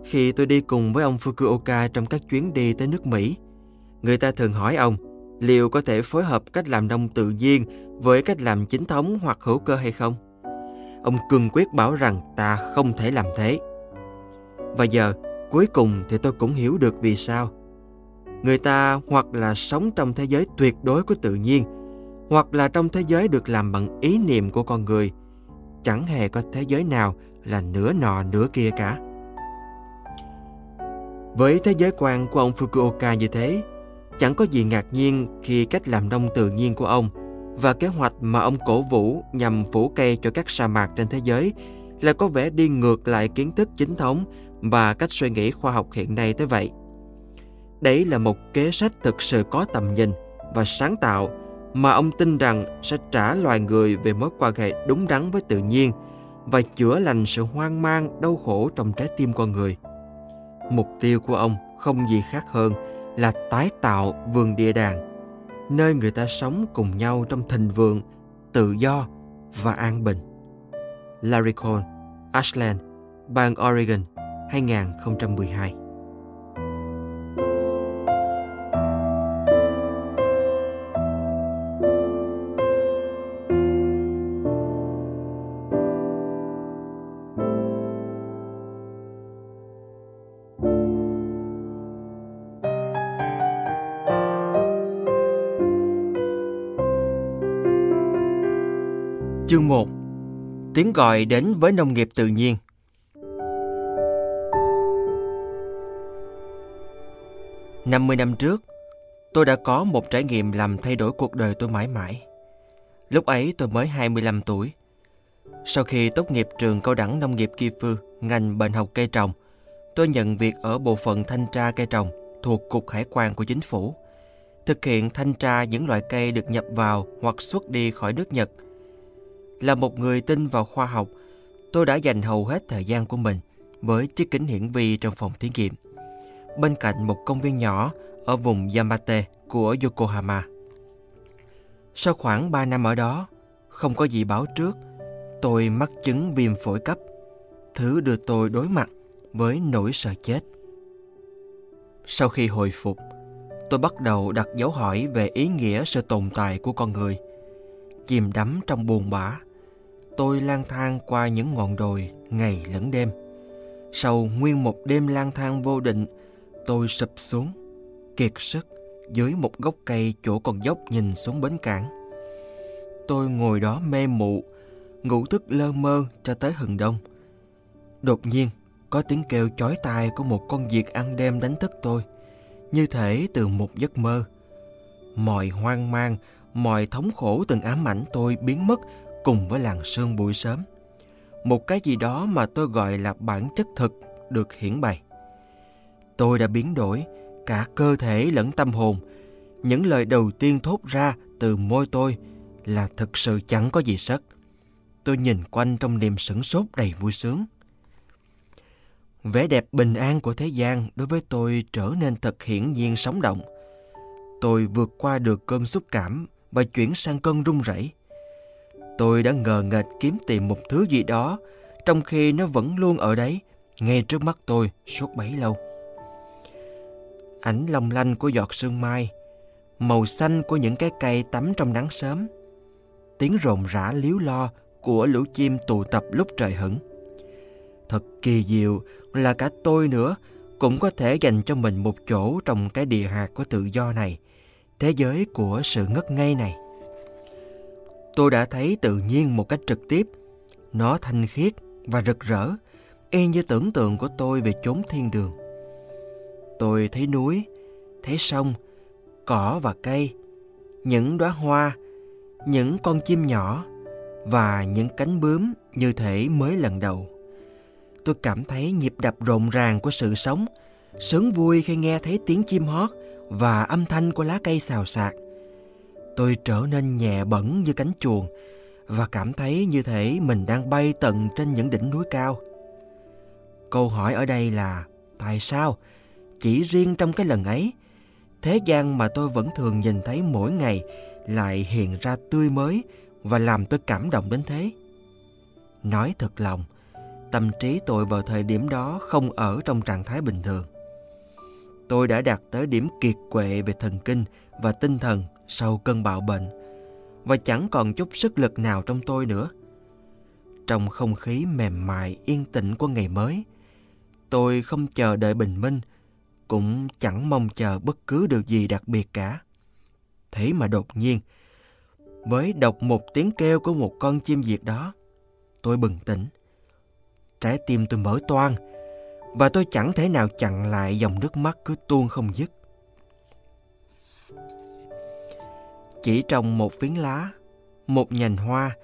Khi tôi đi cùng với ông Fukuoka trong các chuyến đi tới nước Mỹ, người ta thường hỏi ông liệu có thể phối hợp cách làm nông tự nhiên với cách làm chính thống hoặc hữu cơ hay không. Ông cương quyết bảo rằng ta không thể làm thế. Và giờ, cuối cùng thì tôi cũng hiểu được vì sao người ta hoặc là sống trong thế giới tuyệt đối của tự nhiên hoặc là trong thế giới được làm bằng ý niệm của con người chẳng hề có thế giới nào là nửa nọ nửa kia cả. Với thế giới quan của ông Fukuoka như thế, chẳng có gì ngạc nhiên khi cách làm nông tự nhiên của ông và kế hoạch mà ông cổ vũ nhằm phủ cây cho các sa mạc trên thế giới là có vẻ đi ngược lại kiến thức chính thống và cách suy nghĩ khoa học hiện nay tới vậy. Đấy là một kế sách thực sự có tầm nhìn và sáng tạo mà ông tin rằng sẽ trả loài người về mối quan hệ đúng đắn với tự nhiên và chữa lành sự hoang mang, đau khổ trong trái tim con người. Mục tiêu của ông không gì khác hơn là tái tạo vườn địa đàng, nơi người ta sống cùng nhau trong thịnh vượng, tự do và an bình. Larry Cole, Ashland, bang Oregon, 2012 Chương 1 Tiếng gọi đến với nông nghiệp tự nhiên năm mươi năm trước, tôi đã có một trải nghiệm làm thay đổi cuộc đời tôi mãi mãi. Lúc ấy tôi mới 25 tuổi. Sau khi tốt nghiệp trường cao đẳng nông nghiệp Kifu, ngành bệnh học cây trồng, tôi nhận việc ở bộ phận thanh tra cây trồng thuộc Cục Hải quan của chính phủ, thực hiện thanh tra những loại cây được nhập vào hoặc xuất đi khỏi nước Nhật – là một người tin vào khoa học, tôi đã dành hầu hết thời gian của mình với chiếc kính hiển vi trong phòng thí nghiệm, bên cạnh một công viên nhỏ ở vùng Yamate của Yokohama. Sau khoảng 3 năm ở đó, không có gì báo trước, tôi mắc chứng viêm phổi cấp, thứ đưa tôi đối mặt với nỗi sợ chết. Sau khi hồi phục, tôi bắt đầu đặt dấu hỏi về ý nghĩa sự tồn tại của con người, chìm đắm trong buồn bã tôi lang thang qua những ngọn đồi ngày lẫn đêm. Sau nguyên một đêm lang thang vô định, tôi sụp xuống, kiệt sức dưới một gốc cây chỗ con dốc nhìn xuống bến cảng. Tôi ngồi đó mê mụ, ngủ thức lơ mơ cho tới hừng đông. Đột nhiên, có tiếng kêu chói tai của một con diệt ăn đêm đánh thức tôi, như thể từ một giấc mơ. Mọi hoang mang, mọi thống khổ từng ám ảnh tôi biến mất cùng với làng sương buổi sớm. Một cái gì đó mà tôi gọi là bản chất thực được hiển bày. Tôi đã biến đổi cả cơ thể lẫn tâm hồn. Những lời đầu tiên thốt ra từ môi tôi là thực sự chẳng có gì sất. Tôi nhìn quanh trong niềm sửng sốt đầy vui sướng. Vẻ đẹp bình an của thế gian đối với tôi trở nên thật hiển nhiên sống động. Tôi vượt qua được cơn xúc cảm và chuyển sang cơn run rẩy. Tôi đã ngờ nghệch kiếm tìm một thứ gì đó, trong khi nó vẫn luôn ở đấy, ngay trước mắt tôi suốt bấy lâu. Ảnh long lanh của giọt sương mai, màu xanh của những cái cây tắm trong nắng sớm, tiếng rộn rã líu lo của lũ chim tụ tập lúc trời hửng. Thật kỳ diệu là cả tôi nữa cũng có thể dành cho mình một chỗ trong cái địa hạt của tự do này, thế giới của sự ngất ngây này tôi đã thấy tự nhiên một cách trực tiếp. Nó thanh khiết và rực rỡ, y như tưởng tượng của tôi về chốn thiên đường. Tôi thấy núi, thấy sông, cỏ và cây, những đóa hoa, những con chim nhỏ và những cánh bướm như thể mới lần đầu. Tôi cảm thấy nhịp đập rộn ràng của sự sống, sướng vui khi nghe thấy tiếng chim hót và âm thanh của lá cây xào xạc tôi trở nên nhẹ bẩn như cánh chuồn và cảm thấy như thể mình đang bay tận trên những đỉnh núi cao. Câu hỏi ở đây là tại sao chỉ riêng trong cái lần ấy, thế gian mà tôi vẫn thường nhìn thấy mỗi ngày lại hiện ra tươi mới và làm tôi cảm động đến thế? Nói thật lòng, tâm trí tôi vào thời điểm đó không ở trong trạng thái bình thường. Tôi đã đạt tới điểm kiệt quệ về thần kinh và tinh thần sau cơn bạo bệnh và chẳng còn chút sức lực nào trong tôi nữa. Trong không khí mềm mại yên tĩnh của ngày mới, tôi không chờ đợi bình minh, cũng chẳng mong chờ bất cứ điều gì đặc biệt cả. Thế mà đột nhiên, với đọc một tiếng kêu của một con chim diệt đó, tôi bừng tỉnh. trái tim tôi mở toang và tôi chẳng thể nào chặn lại dòng nước mắt cứ tuôn không dứt. Chỉ trong một phiến lá, một nhành hoa,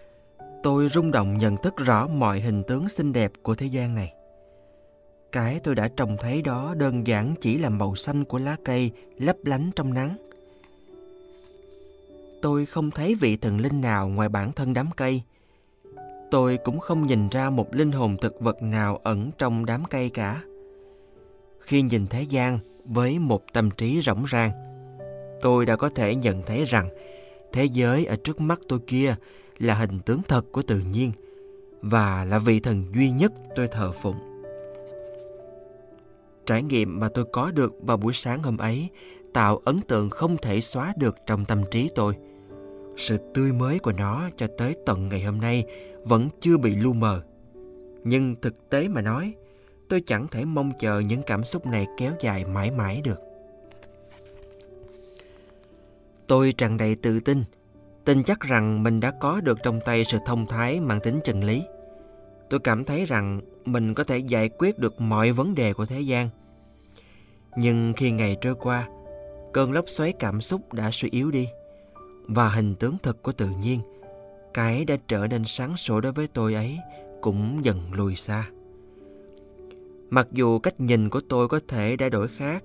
tôi rung động nhận thức rõ mọi hình tướng xinh đẹp của thế gian này. Cái tôi đã trông thấy đó đơn giản chỉ là màu xanh của lá cây lấp lánh trong nắng. Tôi không thấy vị thần linh nào ngoài bản thân đám cây. Tôi cũng không nhìn ra một linh hồn thực vật nào ẩn trong đám cây cả. Khi nhìn thế gian với một tâm trí rỗng rang, tôi đã có thể nhận thấy rằng thế giới ở trước mắt tôi kia là hình tướng thật của tự nhiên và là vị thần duy nhất tôi thờ phụng. Trải nghiệm mà tôi có được vào buổi sáng hôm ấy tạo ấn tượng không thể xóa được trong tâm trí tôi. Sự tươi mới của nó cho tới tận ngày hôm nay vẫn chưa bị lu mờ. Nhưng thực tế mà nói, tôi chẳng thể mong chờ những cảm xúc này kéo dài mãi mãi được. Tôi tràn đầy tự tin, tin chắc rằng mình đã có được trong tay sự thông thái mang tính chân lý. Tôi cảm thấy rằng mình có thể giải quyết được mọi vấn đề của thế gian. Nhưng khi ngày trôi qua, cơn lốc xoáy cảm xúc đã suy yếu đi và hình tướng thực của tự nhiên, cái đã trở nên sáng sủa đối với tôi ấy cũng dần lùi xa. Mặc dù cách nhìn của tôi có thể đã đổi khác,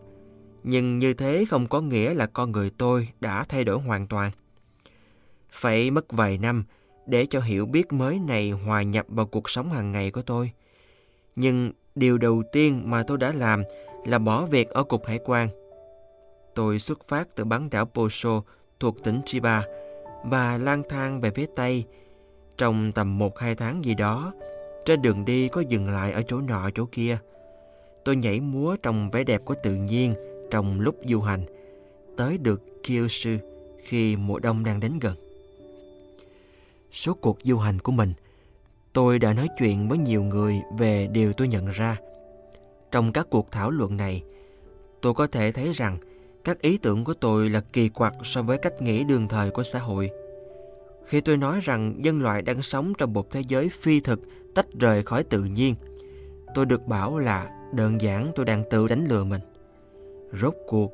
nhưng như thế không có nghĩa là con người tôi đã thay đổi hoàn toàn. Phải mất vài năm để cho hiểu biết mới này hòa nhập vào cuộc sống hàng ngày của tôi. Nhưng điều đầu tiên mà tôi đã làm là bỏ việc ở cục hải quan. Tôi xuất phát từ bán đảo Poso thuộc tỉnh Chiba và lang thang về phía Tây. Trong tầm một hai tháng gì đó, trên đường đi có dừng lại ở chỗ nọ chỗ kia. Tôi nhảy múa trong vẻ đẹp của tự nhiên trong lúc du hành, tới được Kyushu khi mùa đông đang đến gần. Suốt cuộc du hành của mình, tôi đã nói chuyện với nhiều người về điều tôi nhận ra. Trong các cuộc thảo luận này, tôi có thể thấy rằng các ý tưởng của tôi là kỳ quặc so với cách nghĩ đương thời của xã hội. Khi tôi nói rằng nhân loại đang sống trong một thế giới phi thực tách rời khỏi tự nhiên, tôi được bảo là đơn giản tôi đang tự đánh lừa mình. Rốt cuộc,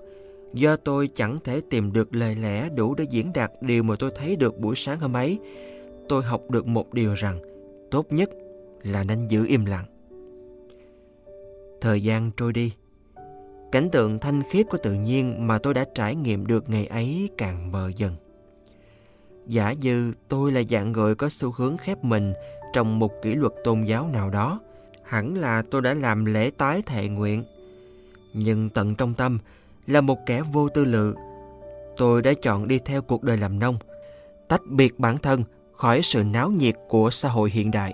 do tôi chẳng thể tìm được lời lẽ đủ để diễn đạt điều mà tôi thấy được buổi sáng hôm ấy, tôi học được một điều rằng tốt nhất là nên giữ im lặng. Thời gian trôi đi, cảnh tượng thanh khiết của tự nhiên mà tôi đã trải nghiệm được ngày ấy càng mờ dần. Giả dư tôi là dạng người có xu hướng khép mình trong một kỷ luật tôn giáo nào đó, hẳn là tôi đã làm lễ tái thệ nguyện. Nhưng tận trong tâm là một kẻ vô tư lự, tôi đã chọn đi theo cuộc đời làm nông, tách biệt bản thân khỏi sự náo nhiệt của xã hội hiện đại.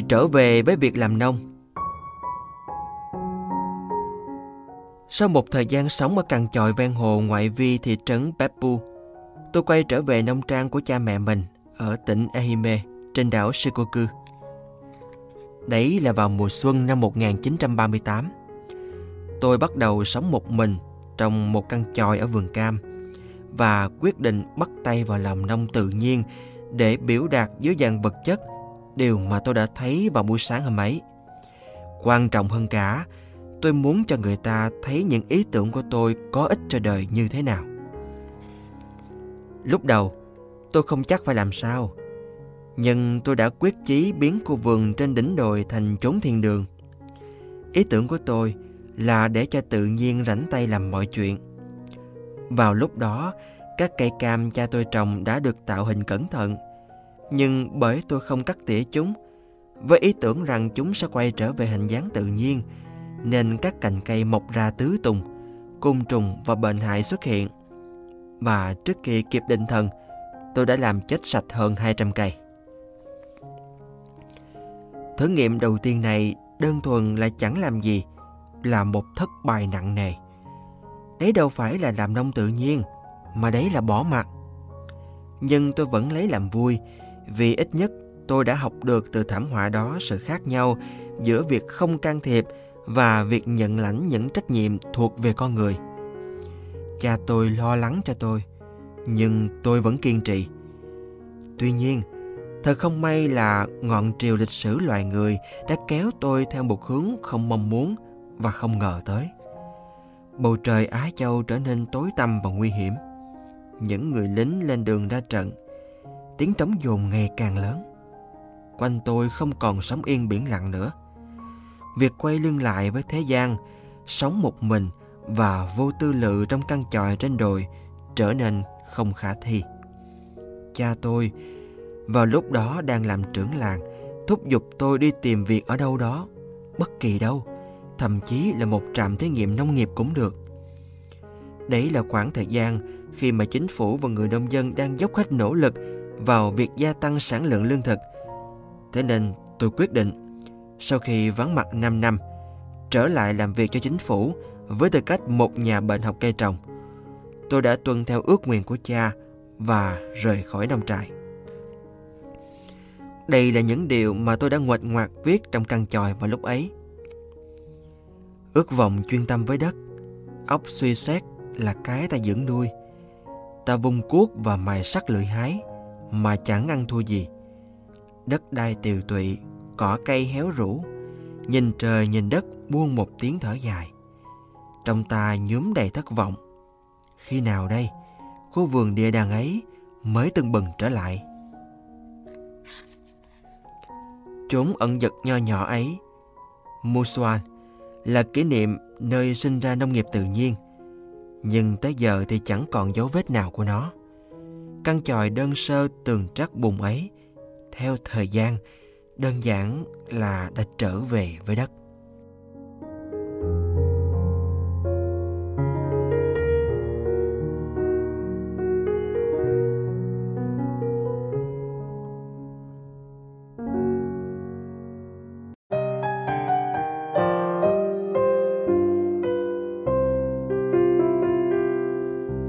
Trở về với việc làm nông. Sau một thời gian sống ở cằn chòi ven hồ ngoại vi thị trấn Beppu, tôi quay trở về nông trang của cha mẹ mình ở tỉnh Ehime trên đảo Shikoku. Đấy là vào mùa xuân năm 1938. Tôi bắt đầu sống một mình trong một căn chòi ở vườn cam và quyết định bắt tay vào làm nông tự nhiên để biểu đạt dưới dạng vật chất điều mà tôi đã thấy vào buổi sáng hôm ấy. Quan trọng hơn cả, tôi muốn cho người ta thấy những ý tưởng của tôi có ích cho đời như thế nào. Lúc đầu, tôi không chắc phải làm sao, nhưng tôi đã quyết chí biến khu vườn trên đỉnh đồi thành chốn thiên đường. Ý tưởng của tôi là để cho tự nhiên rảnh tay làm mọi chuyện. Vào lúc đó, các cây cam cha tôi trồng đã được tạo hình cẩn thận nhưng bởi tôi không cắt tỉa chúng, với ý tưởng rằng chúng sẽ quay trở về hình dáng tự nhiên, nên các cành cây mọc ra tứ tùng, côn trùng và bệnh hại xuất hiện. Và trước khi kịp định thần, tôi đã làm chết sạch hơn 200 cây. Thử nghiệm đầu tiên này đơn thuần là chẳng làm gì, là một thất bại nặng nề. Đấy đâu phải là làm nông tự nhiên, mà đấy là bỏ mặt. Nhưng tôi vẫn lấy làm vui vì ít nhất tôi đã học được từ thảm họa đó sự khác nhau giữa việc không can thiệp và việc nhận lãnh những trách nhiệm thuộc về con người. Cha tôi lo lắng cho tôi, nhưng tôi vẫn kiên trì. Tuy nhiên, thật không may là ngọn triều lịch sử loài người đã kéo tôi theo một hướng không mong muốn và không ngờ tới. Bầu trời Á Châu trở nên tối tăm và nguy hiểm. Những người lính lên đường ra trận, tiếng trống dồn ngày càng lớn. Quanh tôi không còn sống yên biển lặng nữa. Việc quay lưng lại với thế gian, sống một mình và vô tư lự trong căn tròi trên đồi trở nên không khả thi. Cha tôi vào lúc đó đang làm trưởng làng, thúc giục tôi đi tìm việc ở đâu đó, bất kỳ đâu, thậm chí là một trạm thí nghiệm nông nghiệp cũng được. Đấy là khoảng thời gian khi mà chính phủ và người nông dân đang dốc hết nỗ lực vào việc gia tăng sản lượng lương thực. Thế nên tôi quyết định, sau khi vắng mặt 5 năm, trở lại làm việc cho chính phủ với tư cách một nhà bệnh học cây trồng. Tôi đã tuân theo ước nguyện của cha và rời khỏi nông trại. Đây là những điều mà tôi đã ngoạch ngoạc viết trong căn tròi vào lúc ấy. Ước vọng chuyên tâm với đất, óc suy xét là cái ta dưỡng nuôi. Ta vung cuốc và mài sắt lưỡi hái mà chẳng ăn thua gì. Đất đai tiều tụy, cỏ cây héo rũ, nhìn trời nhìn đất buông một tiếng thở dài. Trong ta nhuốm đầy thất vọng. Khi nào đây, khu vườn địa đàng ấy mới từng bừng trở lại? Chốn ẩn giật nho nhỏ ấy, Musuan là kỷ niệm nơi sinh ra nông nghiệp tự nhiên. Nhưng tới giờ thì chẳng còn dấu vết nào của nó. Căn tròi đơn sơ tường trắc bùn ấy, theo thời gian, đơn giản là đã trở về với đất.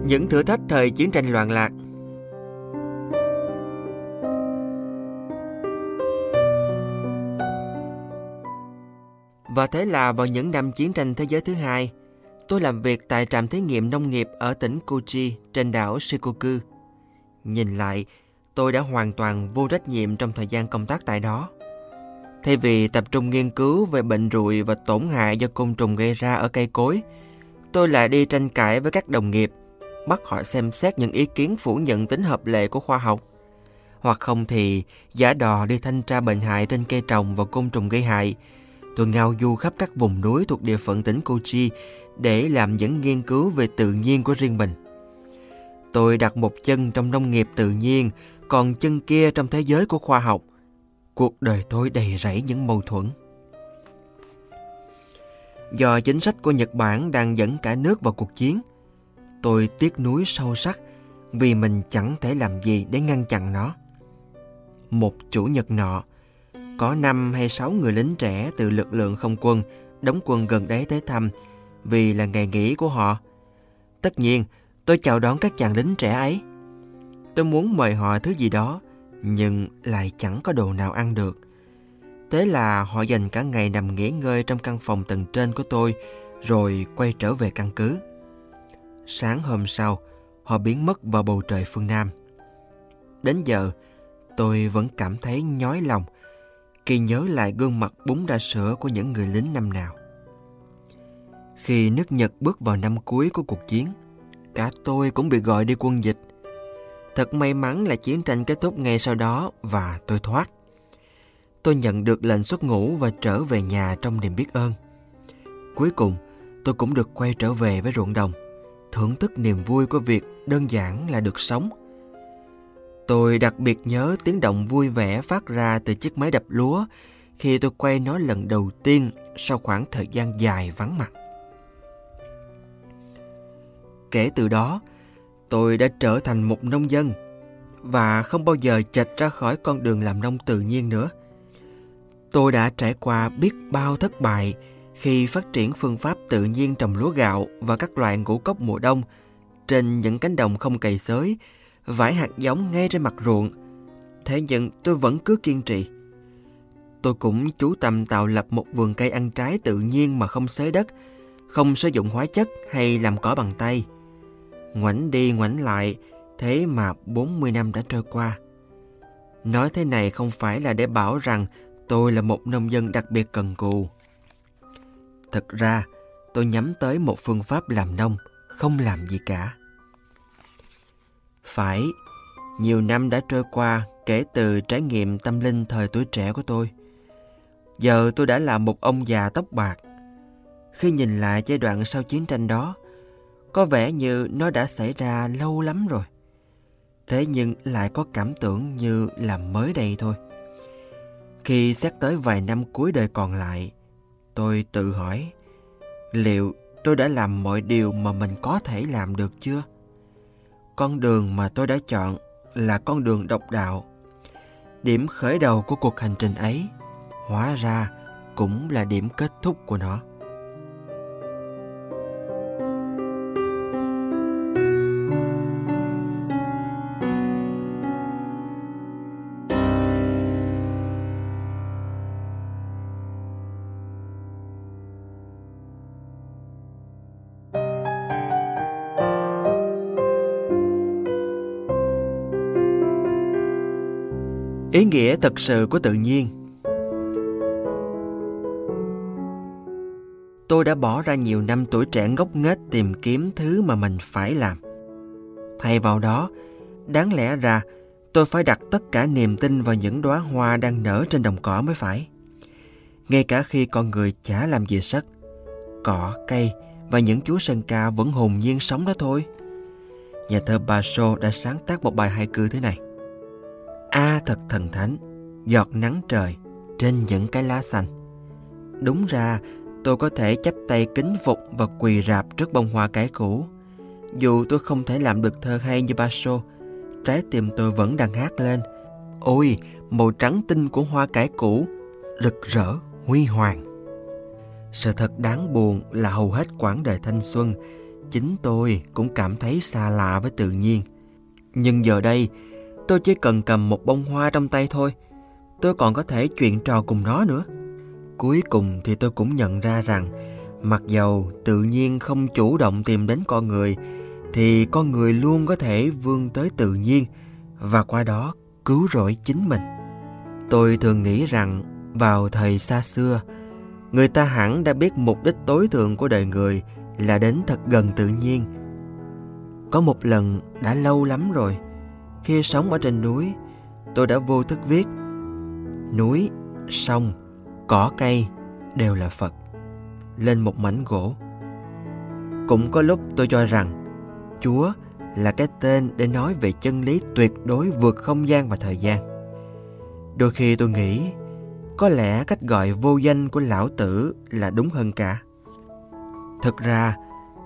những thử thách thời chiến tranh loạn lạc. Và thế là vào những năm chiến tranh thế giới thứ hai, tôi làm việc tại trạm thí nghiệm nông nghiệp ở tỉnh Kochi trên đảo Shikoku. Nhìn lại, tôi đã hoàn toàn vô trách nhiệm trong thời gian công tác tại đó. Thay vì tập trung nghiên cứu về bệnh rụi và tổn hại do côn trùng gây ra ở cây cối, tôi lại đi tranh cãi với các đồng nghiệp bắt họ xem xét những ý kiến phủ nhận tính hợp lệ của khoa học. Hoặc không thì giả đò đi thanh tra bệnh hại trên cây trồng và côn trùng gây hại. Tôi ngao du khắp các vùng núi thuộc địa phận tỉnh Kochi để làm những nghiên cứu về tự nhiên của riêng mình. Tôi đặt một chân trong nông nghiệp tự nhiên, còn chân kia trong thế giới của khoa học. Cuộc đời tôi đầy rẫy những mâu thuẫn. Do chính sách của Nhật Bản đang dẫn cả nước vào cuộc chiến, Tôi tiếc nuối sâu sắc vì mình chẳng thể làm gì để ngăn chặn nó. Một chủ nhật nọ, có năm hay sáu người lính trẻ từ lực lượng không quân đóng quân gần đấy tới thăm vì là ngày nghỉ của họ. Tất nhiên, tôi chào đón các chàng lính trẻ ấy. Tôi muốn mời họ thứ gì đó, nhưng lại chẳng có đồ nào ăn được. Thế là họ dành cả ngày nằm nghỉ ngơi trong căn phòng tầng trên của tôi, rồi quay trở về căn cứ. Sáng hôm sau, họ biến mất vào bầu trời phương Nam. Đến giờ, tôi vẫn cảm thấy nhói lòng Kỳ nhớ lại gương mặt bún ra sữa của những người lính năm nào. Khi nước Nhật bước vào năm cuối của cuộc chiến, cả tôi cũng bị gọi đi quân dịch. Thật may mắn là chiến tranh kết thúc ngay sau đó và tôi thoát. Tôi nhận được lệnh xuất ngũ và trở về nhà trong niềm biết ơn. Cuối cùng, tôi cũng được quay trở về với ruộng đồng thưởng thức niềm vui của việc đơn giản là được sống. Tôi đặc biệt nhớ tiếng động vui vẻ phát ra từ chiếc máy đập lúa khi tôi quay nó lần đầu tiên sau khoảng thời gian dài vắng mặt. Kể từ đó, tôi đã trở thành một nông dân và không bao giờ chệch ra khỏi con đường làm nông tự nhiên nữa. Tôi đã trải qua biết bao thất bại khi phát triển phương pháp tự nhiên trồng lúa gạo và các loại ngũ cốc mùa đông, trên những cánh đồng không cày xới, vải hạt giống ngay trên mặt ruộng. Thế nhưng tôi vẫn cứ kiên trì. Tôi cũng chú tâm tạo lập một vườn cây ăn trái tự nhiên mà không xới đất, không sử dụng hóa chất hay làm cỏ bằng tay. Ngoảnh đi ngoảnh lại, thế mà 40 năm đã trôi qua. Nói thế này không phải là để bảo rằng tôi là một nông dân đặc biệt cần cù. Thật ra, tôi nhắm tới một phương pháp làm nông, không làm gì cả. Phải, nhiều năm đã trôi qua kể từ trải nghiệm tâm linh thời tuổi trẻ của tôi. Giờ tôi đã là một ông già tóc bạc. Khi nhìn lại giai đoạn sau chiến tranh đó, có vẻ như nó đã xảy ra lâu lắm rồi. Thế nhưng lại có cảm tưởng như là mới đây thôi. Khi xét tới vài năm cuối đời còn lại, tôi tự hỏi liệu tôi đã làm mọi điều mà mình có thể làm được chưa? Con đường mà tôi đã chọn là con đường độc đạo. Điểm khởi đầu của cuộc hành trình ấy, hóa ra cũng là điểm kết thúc của nó. Ý nghĩa thật sự của tự nhiên Tôi đã bỏ ra nhiều năm tuổi trẻ ngốc nghếch tìm kiếm thứ mà mình phải làm. Thay vào đó, đáng lẽ ra tôi phải đặt tất cả niềm tin vào những đóa hoa đang nở trên đồng cỏ mới phải. Ngay cả khi con người chả làm gì sất, cỏ, cây và những chú sơn ca vẫn hồn nhiên sống đó thôi. Nhà thơ Basho đã sáng tác một bài hai cư thế này. A thật thần thánh, giọt nắng trời trên những cái lá xanh. Đúng ra, tôi có thể chắp tay kính phục và quỳ rạp trước bông hoa cải cũ. Dù tôi không thể làm được thơ hay như Basso, trái tim tôi vẫn đang hát lên. Ôi, màu trắng tinh của hoa cải cũ, rực rỡ, huy hoàng. Sự thật đáng buồn là hầu hết quãng đời thanh xuân, chính tôi cũng cảm thấy xa lạ với tự nhiên. Nhưng giờ đây, Tôi chỉ cần cầm một bông hoa trong tay thôi. Tôi còn có thể chuyện trò cùng nó nữa. Cuối cùng thì tôi cũng nhận ra rằng mặc dầu tự nhiên không chủ động tìm đến con người thì con người luôn có thể vươn tới tự nhiên và qua đó cứu rỗi chính mình. Tôi thường nghĩ rằng vào thời xa xưa, người ta hẳn đã biết mục đích tối thượng của đời người là đến thật gần tự nhiên. Có một lần đã lâu lắm rồi, khi sống ở trên núi, tôi đã vô thức viết núi, sông, cỏ cây đều là Phật lên một mảnh gỗ. Cũng có lúc tôi cho rằng Chúa là cái tên để nói về chân lý tuyệt đối vượt không gian và thời gian. Đôi khi tôi nghĩ có lẽ cách gọi vô danh của lão tử là đúng hơn cả. Thực ra,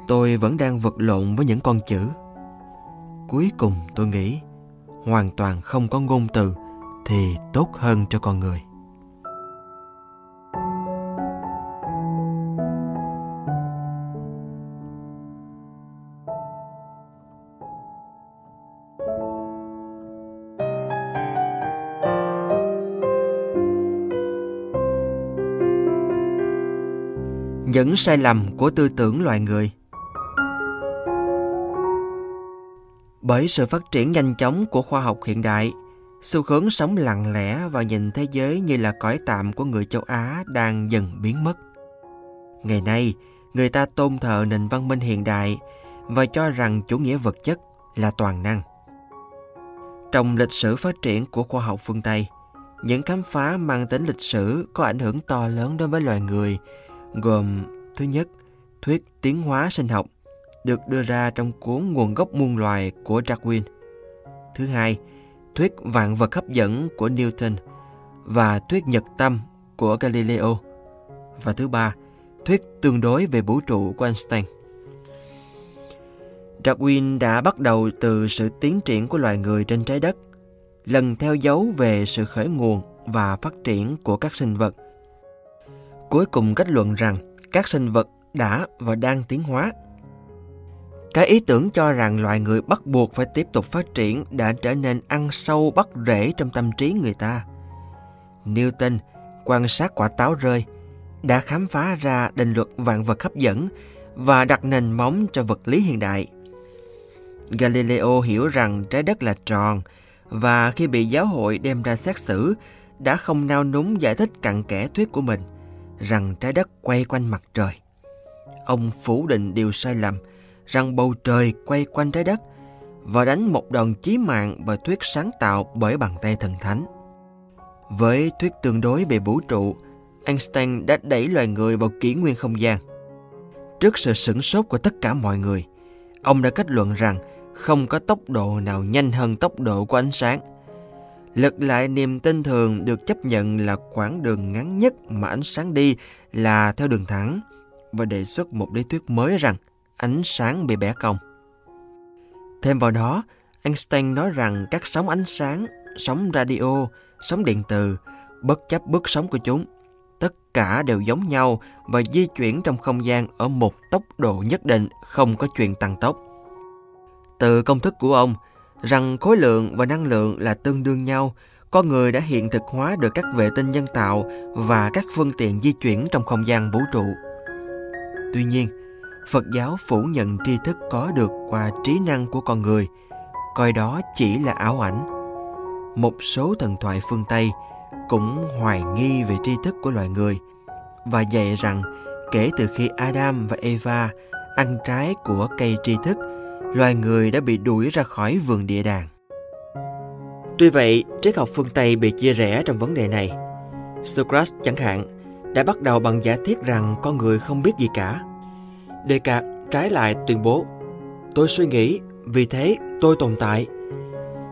tôi vẫn đang vật lộn với những con chữ. Cuối cùng tôi nghĩ hoàn toàn không có ngôn từ thì tốt hơn cho con người. Những sai lầm của tư tưởng loài người Bởi sự phát triển nhanh chóng của khoa học hiện đại, xu hướng sống lặng lẽ và nhìn thế giới như là cõi tạm của người châu Á đang dần biến mất. Ngày nay, người ta tôn thờ nền văn minh hiện đại và cho rằng chủ nghĩa vật chất là toàn năng. Trong lịch sử phát triển của khoa học phương Tây, những khám phá mang tính lịch sử có ảnh hưởng to lớn đối với loài người, gồm thứ nhất, thuyết tiến hóa sinh học, được đưa ra trong cuốn Nguồn gốc muôn loài của Darwin. Thứ hai, thuyết vạn vật hấp dẫn của Newton và thuyết nhật tâm của Galileo. Và thứ ba, thuyết tương đối về vũ trụ của Einstein. Darwin đã bắt đầu từ sự tiến triển của loài người trên trái đất, lần theo dấu về sự khởi nguồn và phát triển của các sinh vật. Cuối cùng kết luận rằng các sinh vật đã và đang tiến hóa cái ý tưởng cho rằng loài người bắt buộc phải tiếp tục phát triển đã trở nên ăn sâu bắt rễ trong tâm trí người ta. Newton quan sát quả táo rơi, đã khám phá ra định luật vạn vật hấp dẫn và đặt nền móng cho vật lý hiện đại. Galileo hiểu rằng trái đất là tròn và khi bị giáo hội đem ra xét xử đã không nao núng giải thích cặn kẽ thuyết của mình rằng trái đất quay quanh mặt trời. Ông phủ định điều sai lầm rằng bầu trời quay quanh trái đất và đánh một đòn chí mạng bởi thuyết sáng tạo bởi bàn tay thần thánh. Với thuyết tương đối về vũ trụ, Einstein đã đẩy loài người vào kỷ nguyên không gian. Trước sự sửng sốt của tất cả mọi người, ông đã kết luận rằng không có tốc độ nào nhanh hơn tốc độ của ánh sáng. Lật lại niềm tin thường được chấp nhận là quãng đường ngắn nhất mà ánh sáng đi là theo đường thẳng và đề xuất một lý thuyết mới rằng ánh sáng bị bẻ cong. Thêm vào đó, Einstein nói rằng các sóng ánh sáng, sóng radio, sóng điện từ, bất chấp bước sóng của chúng, tất cả đều giống nhau và di chuyển trong không gian ở một tốc độ nhất định, không có chuyện tăng tốc. Từ công thức của ông, rằng khối lượng và năng lượng là tương đương nhau, con người đã hiện thực hóa được các vệ tinh nhân tạo và các phương tiện di chuyển trong không gian vũ trụ. Tuy nhiên, Phật giáo phủ nhận tri thức có được qua trí năng của con người, coi đó chỉ là ảo ảnh. Một số thần thoại phương Tây cũng hoài nghi về tri thức của loài người và dạy rằng kể từ khi Adam và Eva ăn trái của cây tri thức, loài người đã bị đuổi ra khỏi vườn địa đàng. Tuy vậy, triết học phương Tây bị chia rẽ trong vấn đề này. Socrates chẳng hạn đã bắt đầu bằng giả thiết rằng con người không biết gì cả. Descartes trái lại tuyên bố Tôi suy nghĩ, vì thế tôi tồn tại.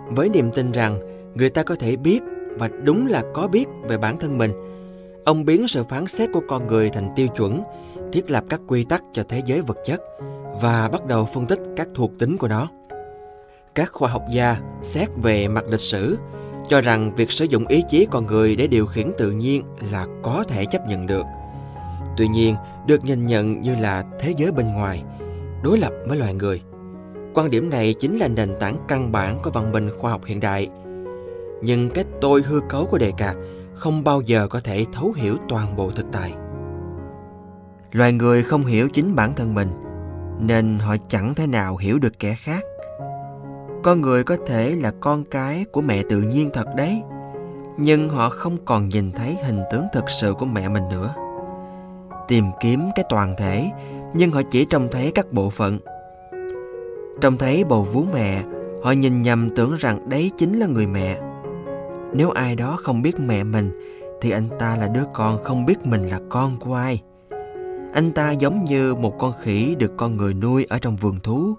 Với niềm tin rằng người ta có thể biết và đúng là có biết về bản thân mình, ông biến sự phán xét của con người thành tiêu chuẩn, thiết lập các quy tắc cho thế giới vật chất và bắt đầu phân tích các thuộc tính của nó. Các khoa học gia xét về mặt lịch sử cho rằng việc sử dụng ý chí con người để điều khiển tự nhiên là có thể chấp nhận được. Tuy nhiên, được nhìn nhận như là thế giới bên ngoài, đối lập với loài người. Quan điểm này chính là nền tảng căn bản của văn minh khoa học hiện đại. Nhưng cái tôi hư cấu của đề cạc không bao giờ có thể thấu hiểu toàn bộ thực tại. Loài người không hiểu chính bản thân mình, nên họ chẳng thể nào hiểu được kẻ khác. Con người có thể là con cái của mẹ tự nhiên thật đấy, nhưng họ không còn nhìn thấy hình tướng thực sự của mẹ mình nữa tìm kiếm cái toàn thể, nhưng họ chỉ trông thấy các bộ phận. Trông thấy bầu vú mẹ họ nhìn nhầm tưởng rằng đấy chính là người mẹ. Nếu ai đó không biết mẹ mình, thì anh ta là đứa con không biết mình là con của ai. Anh ta giống như một con khỉ được con người nuôi ở trong vườn thú,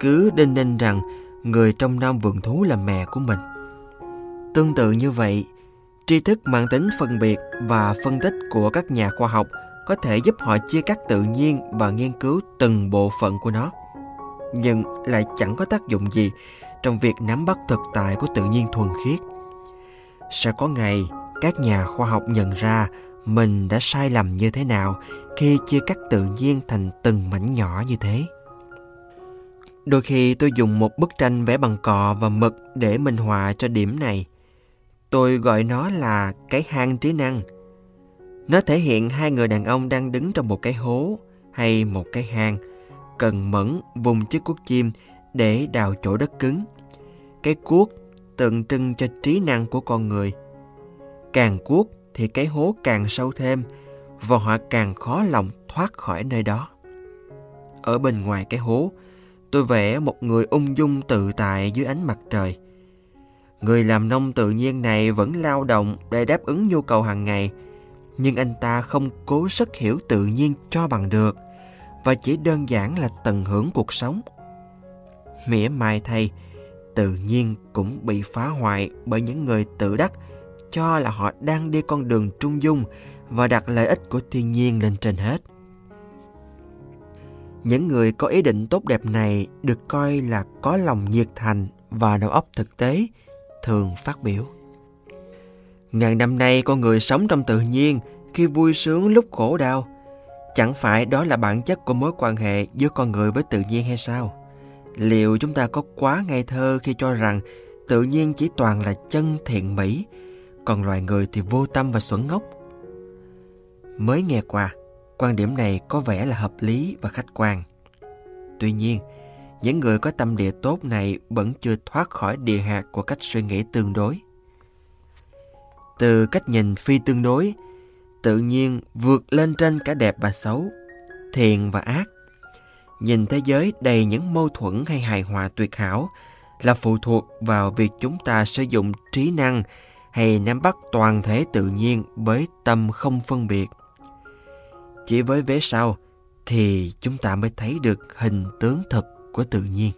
cứ đinh ninh rằng người trong năm vườn thú là mẹ của mình. Tương tự như vậy, tri thức mang tính phân biệt và phân tích của các nhà khoa học có thể giúp họ chia cắt tự nhiên và nghiên cứu từng bộ phận của nó. Nhưng lại chẳng có tác dụng gì trong việc nắm bắt thực tại của tự nhiên thuần khiết. Sẽ có ngày, các nhà khoa học nhận ra mình đã sai lầm như thế nào khi chia cắt tự nhiên thành từng mảnh nhỏ như thế. Đôi khi tôi dùng một bức tranh vẽ bằng cọ và mực để minh họa cho điểm này. Tôi gọi nó là cái hang trí năng nó thể hiện hai người đàn ông đang đứng trong một cái hố hay một cái hang, cần mẫn vùng chiếc cuốc chim để đào chỗ đất cứng. Cái cuốc tượng trưng cho trí năng của con người. Càng cuốc thì cái hố càng sâu thêm và họ càng khó lòng thoát khỏi nơi đó. Ở bên ngoài cái hố, tôi vẽ một người ung dung tự tại dưới ánh mặt trời. Người làm nông tự nhiên này vẫn lao động để đáp ứng nhu cầu hàng ngày nhưng anh ta không cố sức hiểu tự nhiên cho bằng được và chỉ đơn giản là tận hưởng cuộc sống. Mỉa mai thay, tự nhiên cũng bị phá hoại bởi những người tự đắc cho là họ đang đi con đường trung dung và đặt lợi ích của thiên nhiên lên trên hết. Những người có ý định tốt đẹp này được coi là có lòng nhiệt thành và đầu óc thực tế, thường phát biểu. Ngàn năm nay con người sống trong tự nhiên khi vui sướng lúc khổ đau. Chẳng phải đó là bản chất của mối quan hệ giữa con người với tự nhiên hay sao? Liệu chúng ta có quá ngây thơ khi cho rằng tự nhiên chỉ toàn là chân thiện mỹ, còn loài người thì vô tâm và xuẩn ngốc? Mới nghe qua, quan điểm này có vẻ là hợp lý và khách quan. Tuy nhiên, những người có tâm địa tốt này vẫn chưa thoát khỏi địa hạt của cách suy nghĩ tương đối. Từ cách nhìn phi tương đối, tự nhiên vượt lên trên cả đẹp và xấu, thiện và ác. Nhìn thế giới đầy những mâu thuẫn hay hài hòa tuyệt hảo là phụ thuộc vào việc chúng ta sử dụng trí năng hay nắm bắt toàn thể tự nhiên với tâm không phân biệt. Chỉ với vế sau thì chúng ta mới thấy được hình tướng thực của tự nhiên.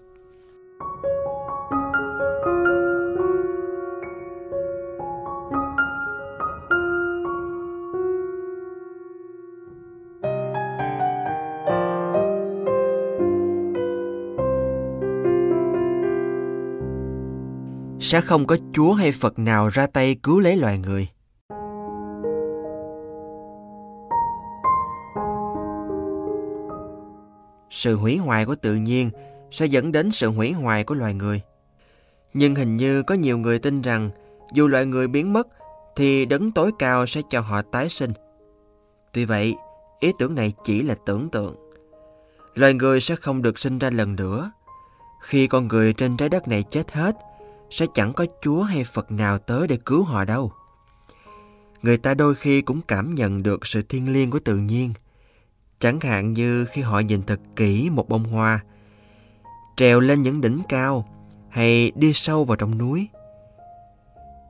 Sẽ không có Chúa hay Phật nào ra tay cứu lấy loài người. Sự hủy hoại của tự nhiên sẽ dẫn đến sự hủy hoại của loài người. Nhưng hình như có nhiều người tin rằng dù loài người biến mất thì đấng tối cao sẽ cho họ tái sinh. Tuy vậy, ý tưởng này chỉ là tưởng tượng. Loài người sẽ không được sinh ra lần nữa. Khi con người trên trái đất này chết hết, sẽ chẳng có Chúa hay Phật nào tới để cứu họ đâu. Người ta đôi khi cũng cảm nhận được sự thiêng liêng của tự nhiên. Chẳng hạn như khi họ nhìn thật kỹ một bông hoa, trèo lên những đỉnh cao hay đi sâu vào trong núi.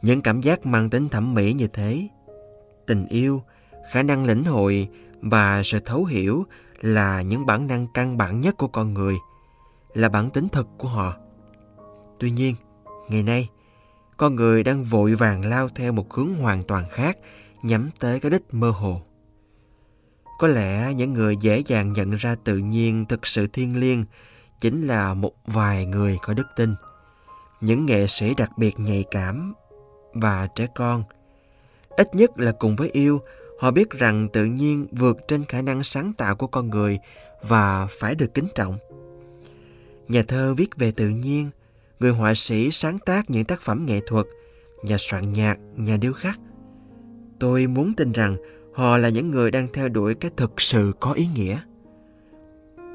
Những cảm giác mang tính thẩm mỹ như thế, tình yêu, khả năng lĩnh hội và sự thấu hiểu là những bản năng căn bản nhất của con người, là bản tính thực của họ. Tuy nhiên, Ngày nay, con người đang vội vàng lao theo một hướng hoàn toàn khác, nhắm tới cái đích mơ hồ. Có lẽ những người dễ dàng nhận ra tự nhiên thực sự thiêng liêng chính là một vài người có đức tin, những nghệ sĩ đặc biệt nhạy cảm và trẻ con. Ít nhất là cùng với yêu, họ biết rằng tự nhiên vượt trên khả năng sáng tạo của con người và phải được kính trọng. Nhà thơ viết về tự nhiên – người họa sĩ sáng tác những tác phẩm nghệ thuật, nhà soạn nhạc, nhà điêu khắc. Tôi muốn tin rằng họ là những người đang theo đuổi cái thực sự có ý nghĩa.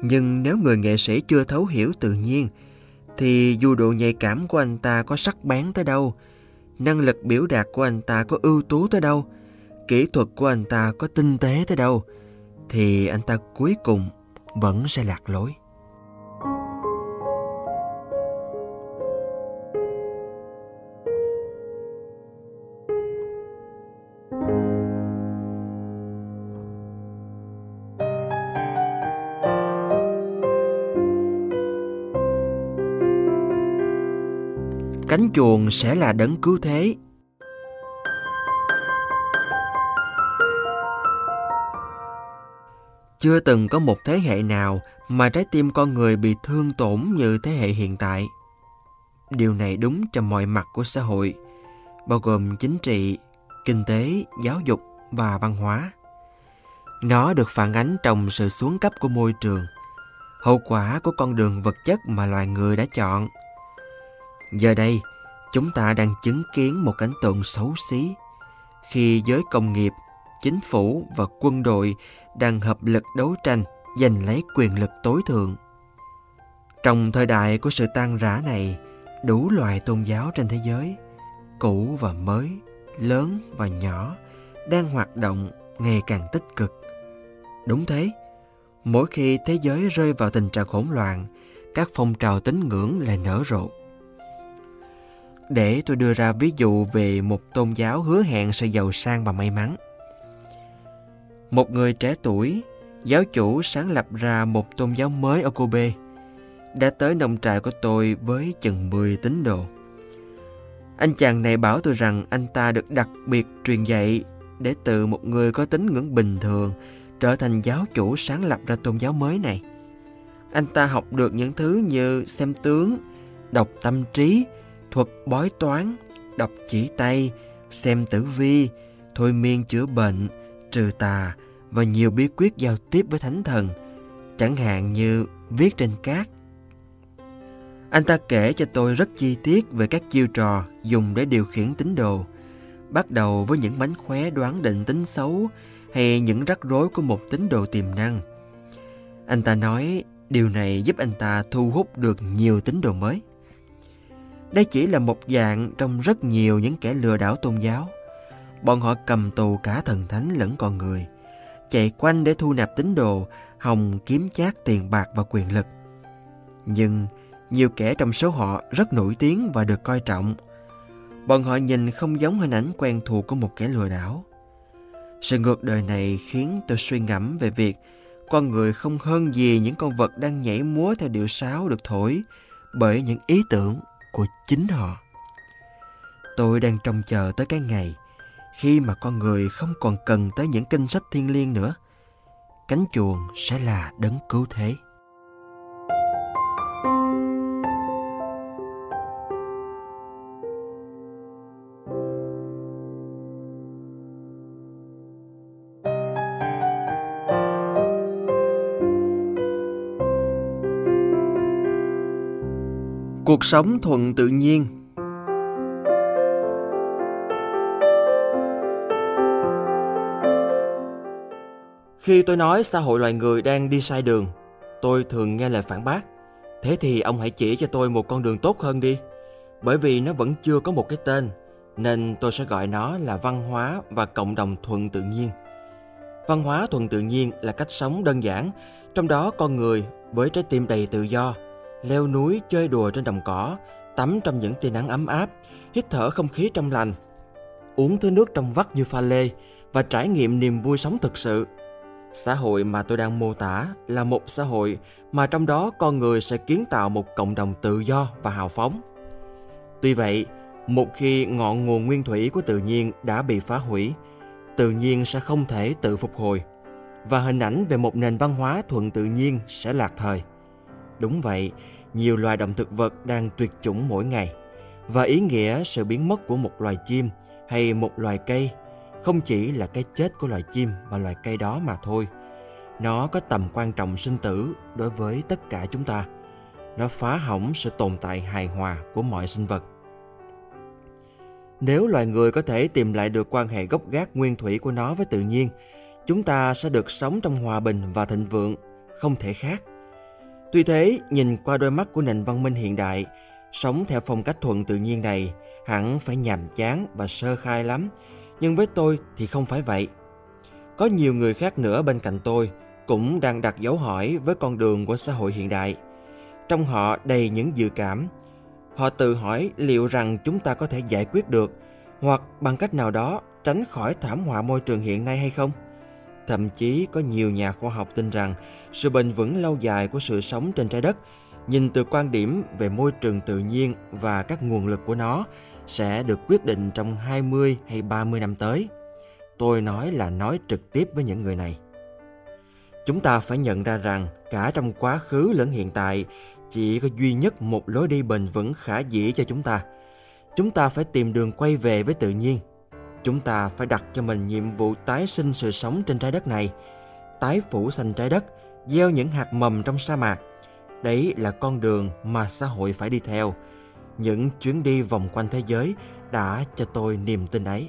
Nhưng nếu người nghệ sĩ chưa thấu hiểu tự nhiên, thì dù độ nhạy cảm của anh ta có sắc bén tới đâu, năng lực biểu đạt của anh ta có ưu tú tới đâu, kỹ thuật của anh ta có tinh tế tới đâu, thì anh ta cuối cùng vẫn sẽ lạc lối. Cánh chuồng sẽ là đấng cứu thế. Chưa từng có một thế hệ nào mà trái tim con người bị thương tổn như thế hệ hiện tại. Điều này đúng cho mọi mặt của xã hội, bao gồm chính trị, kinh tế, giáo dục và văn hóa. Nó được phản ánh trong sự xuống cấp của môi trường, hậu quả của con đường vật chất mà loài người đã chọn – Giờ đây, chúng ta đang chứng kiến một cảnh tượng xấu xí khi giới công nghiệp, chính phủ và quân đội đang hợp lực đấu tranh giành lấy quyền lực tối thượng. Trong thời đại của sự tan rã này, đủ loại tôn giáo trên thế giới, cũ và mới, lớn và nhỏ, đang hoạt động ngày càng tích cực. Đúng thế, mỗi khi thế giới rơi vào tình trạng hỗn loạn, các phong trào tín ngưỡng lại nở rộ. Để tôi đưa ra ví dụ về một tôn giáo hứa hẹn sự giàu sang và may mắn. Một người trẻ tuổi, giáo chủ sáng lập ra một tôn giáo mới ở Kobe, đã tới nông trại của tôi với chừng 10 tín đồ. Anh chàng này bảo tôi rằng anh ta được đặc biệt truyền dạy để từ một người có tính ngưỡng bình thường trở thành giáo chủ sáng lập ra tôn giáo mới này. Anh ta học được những thứ như xem tướng, đọc tâm trí, thuật bói toán, đọc chỉ tay, xem tử vi, thôi miên chữa bệnh, trừ tà và nhiều bí quyết giao tiếp với thánh thần, chẳng hạn như viết trên cát. Anh ta kể cho tôi rất chi tiết về các chiêu trò dùng để điều khiển tín đồ, bắt đầu với những mánh khóe đoán định tính xấu hay những rắc rối của một tín đồ tiềm năng. Anh ta nói điều này giúp anh ta thu hút được nhiều tín đồ mới. Đây chỉ là một dạng trong rất nhiều những kẻ lừa đảo tôn giáo. Bọn họ cầm tù cả thần thánh lẫn con người, chạy quanh để thu nạp tín đồ, hòng kiếm chác tiền bạc và quyền lực. Nhưng nhiều kẻ trong số họ rất nổi tiếng và được coi trọng. Bọn họ nhìn không giống hình ảnh quen thuộc của một kẻ lừa đảo. Sự ngược đời này khiến tôi suy ngẫm về việc con người không hơn gì những con vật đang nhảy múa theo điệu sáo được thổi bởi những ý tưởng của chính họ. Tôi đang trông chờ tới cái ngày khi mà con người không còn cần tới những kinh sách thiên liêng nữa. Cánh chuồng sẽ là đấng cứu thế. Cuộc sống thuận tự nhiên Khi tôi nói xã hội loài người đang đi sai đường, tôi thường nghe lời phản bác. Thế thì ông hãy chỉ cho tôi một con đường tốt hơn đi. Bởi vì nó vẫn chưa có một cái tên, nên tôi sẽ gọi nó là văn hóa và cộng đồng thuận tự nhiên. Văn hóa thuận tự nhiên là cách sống đơn giản, trong đó con người với trái tim đầy tự do, leo núi chơi đùa trên đồng cỏ, tắm trong những tia nắng ấm áp, hít thở không khí trong lành, uống thứ nước trong vắt như pha lê và trải nghiệm niềm vui sống thực sự. Xã hội mà tôi đang mô tả là một xã hội mà trong đó con người sẽ kiến tạo một cộng đồng tự do và hào phóng. Tuy vậy, một khi ngọn nguồn nguyên thủy của tự nhiên đã bị phá hủy, tự nhiên sẽ không thể tự phục hồi và hình ảnh về một nền văn hóa thuận tự nhiên sẽ lạc thời. Đúng vậy, nhiều loài động thực vật đang tuyệt chủng mỗi ngày và ý nghĩa sự biến mất của một loài chim hay một loài cây không chỉ là cái chết của loài chim và loài cây đó mà thôi. Nó có tầm quan trọng sinh tử đối với tất cả chúng ta. Nó phá hỏng sự tồn tại hài hòa của mọi sinh vật. Nếu loài người có thể tìm lại được quan hệ gốc gác nguyên thủy của nó với tự nhiên, chúng ta sẽ được sống trong hòa bình và thịnh vượng, không thể khác. Tuy thế, nhìn qua đôi mắt của nền văn minh hiện đại, sống theo phong cách thuận tự nhiên này hẳn phải nhàm chán và sơ khai lắm, nhưng với tôi thì không phải vậy. Có nhiều người khác nữa bên cạnh tôi cũng đang đặt dấu hỏi với con đường của xã hội hiện đại. Trong họ đầy những dự cảm. Họ tự hỏi liệu rằng chúng ta có thể giải quyết được hoặc bằng cách nào đó tránh khỏi thảm họa môi trường hiện nay hay không? Thậm chí có nhiều nhà khoa học tin rằng sự bền vững lâu dài của sự sống trên trái đất, nhìn từ quan điểm về môi trường tự nhiên và các nguồn lực của nó, sẽ được quyết định trong 20 hay 30 năm tới. Tôi nói là nói trực tiếp với những người này. Chúng ta phải nhận ra rằng cả trong quá khứ lẫn hiện tại, chỉ có duy nhất một lối đi bền vững khả dĩ cho chúng ta. Chúng ta phải tìm đường quay về với tự nhiên. Chúng ta phải đặt cho mình nhiệm vụ tái sinh sự sống trên trái đất này, tái phủ xanh trái đất, gieo những hạt mầm trong sa mạc. Đấy là con đường mà xã hội phải đi theo – những chuyến đi vòng quanh thế giới đã cho tôi niềm tin ấy.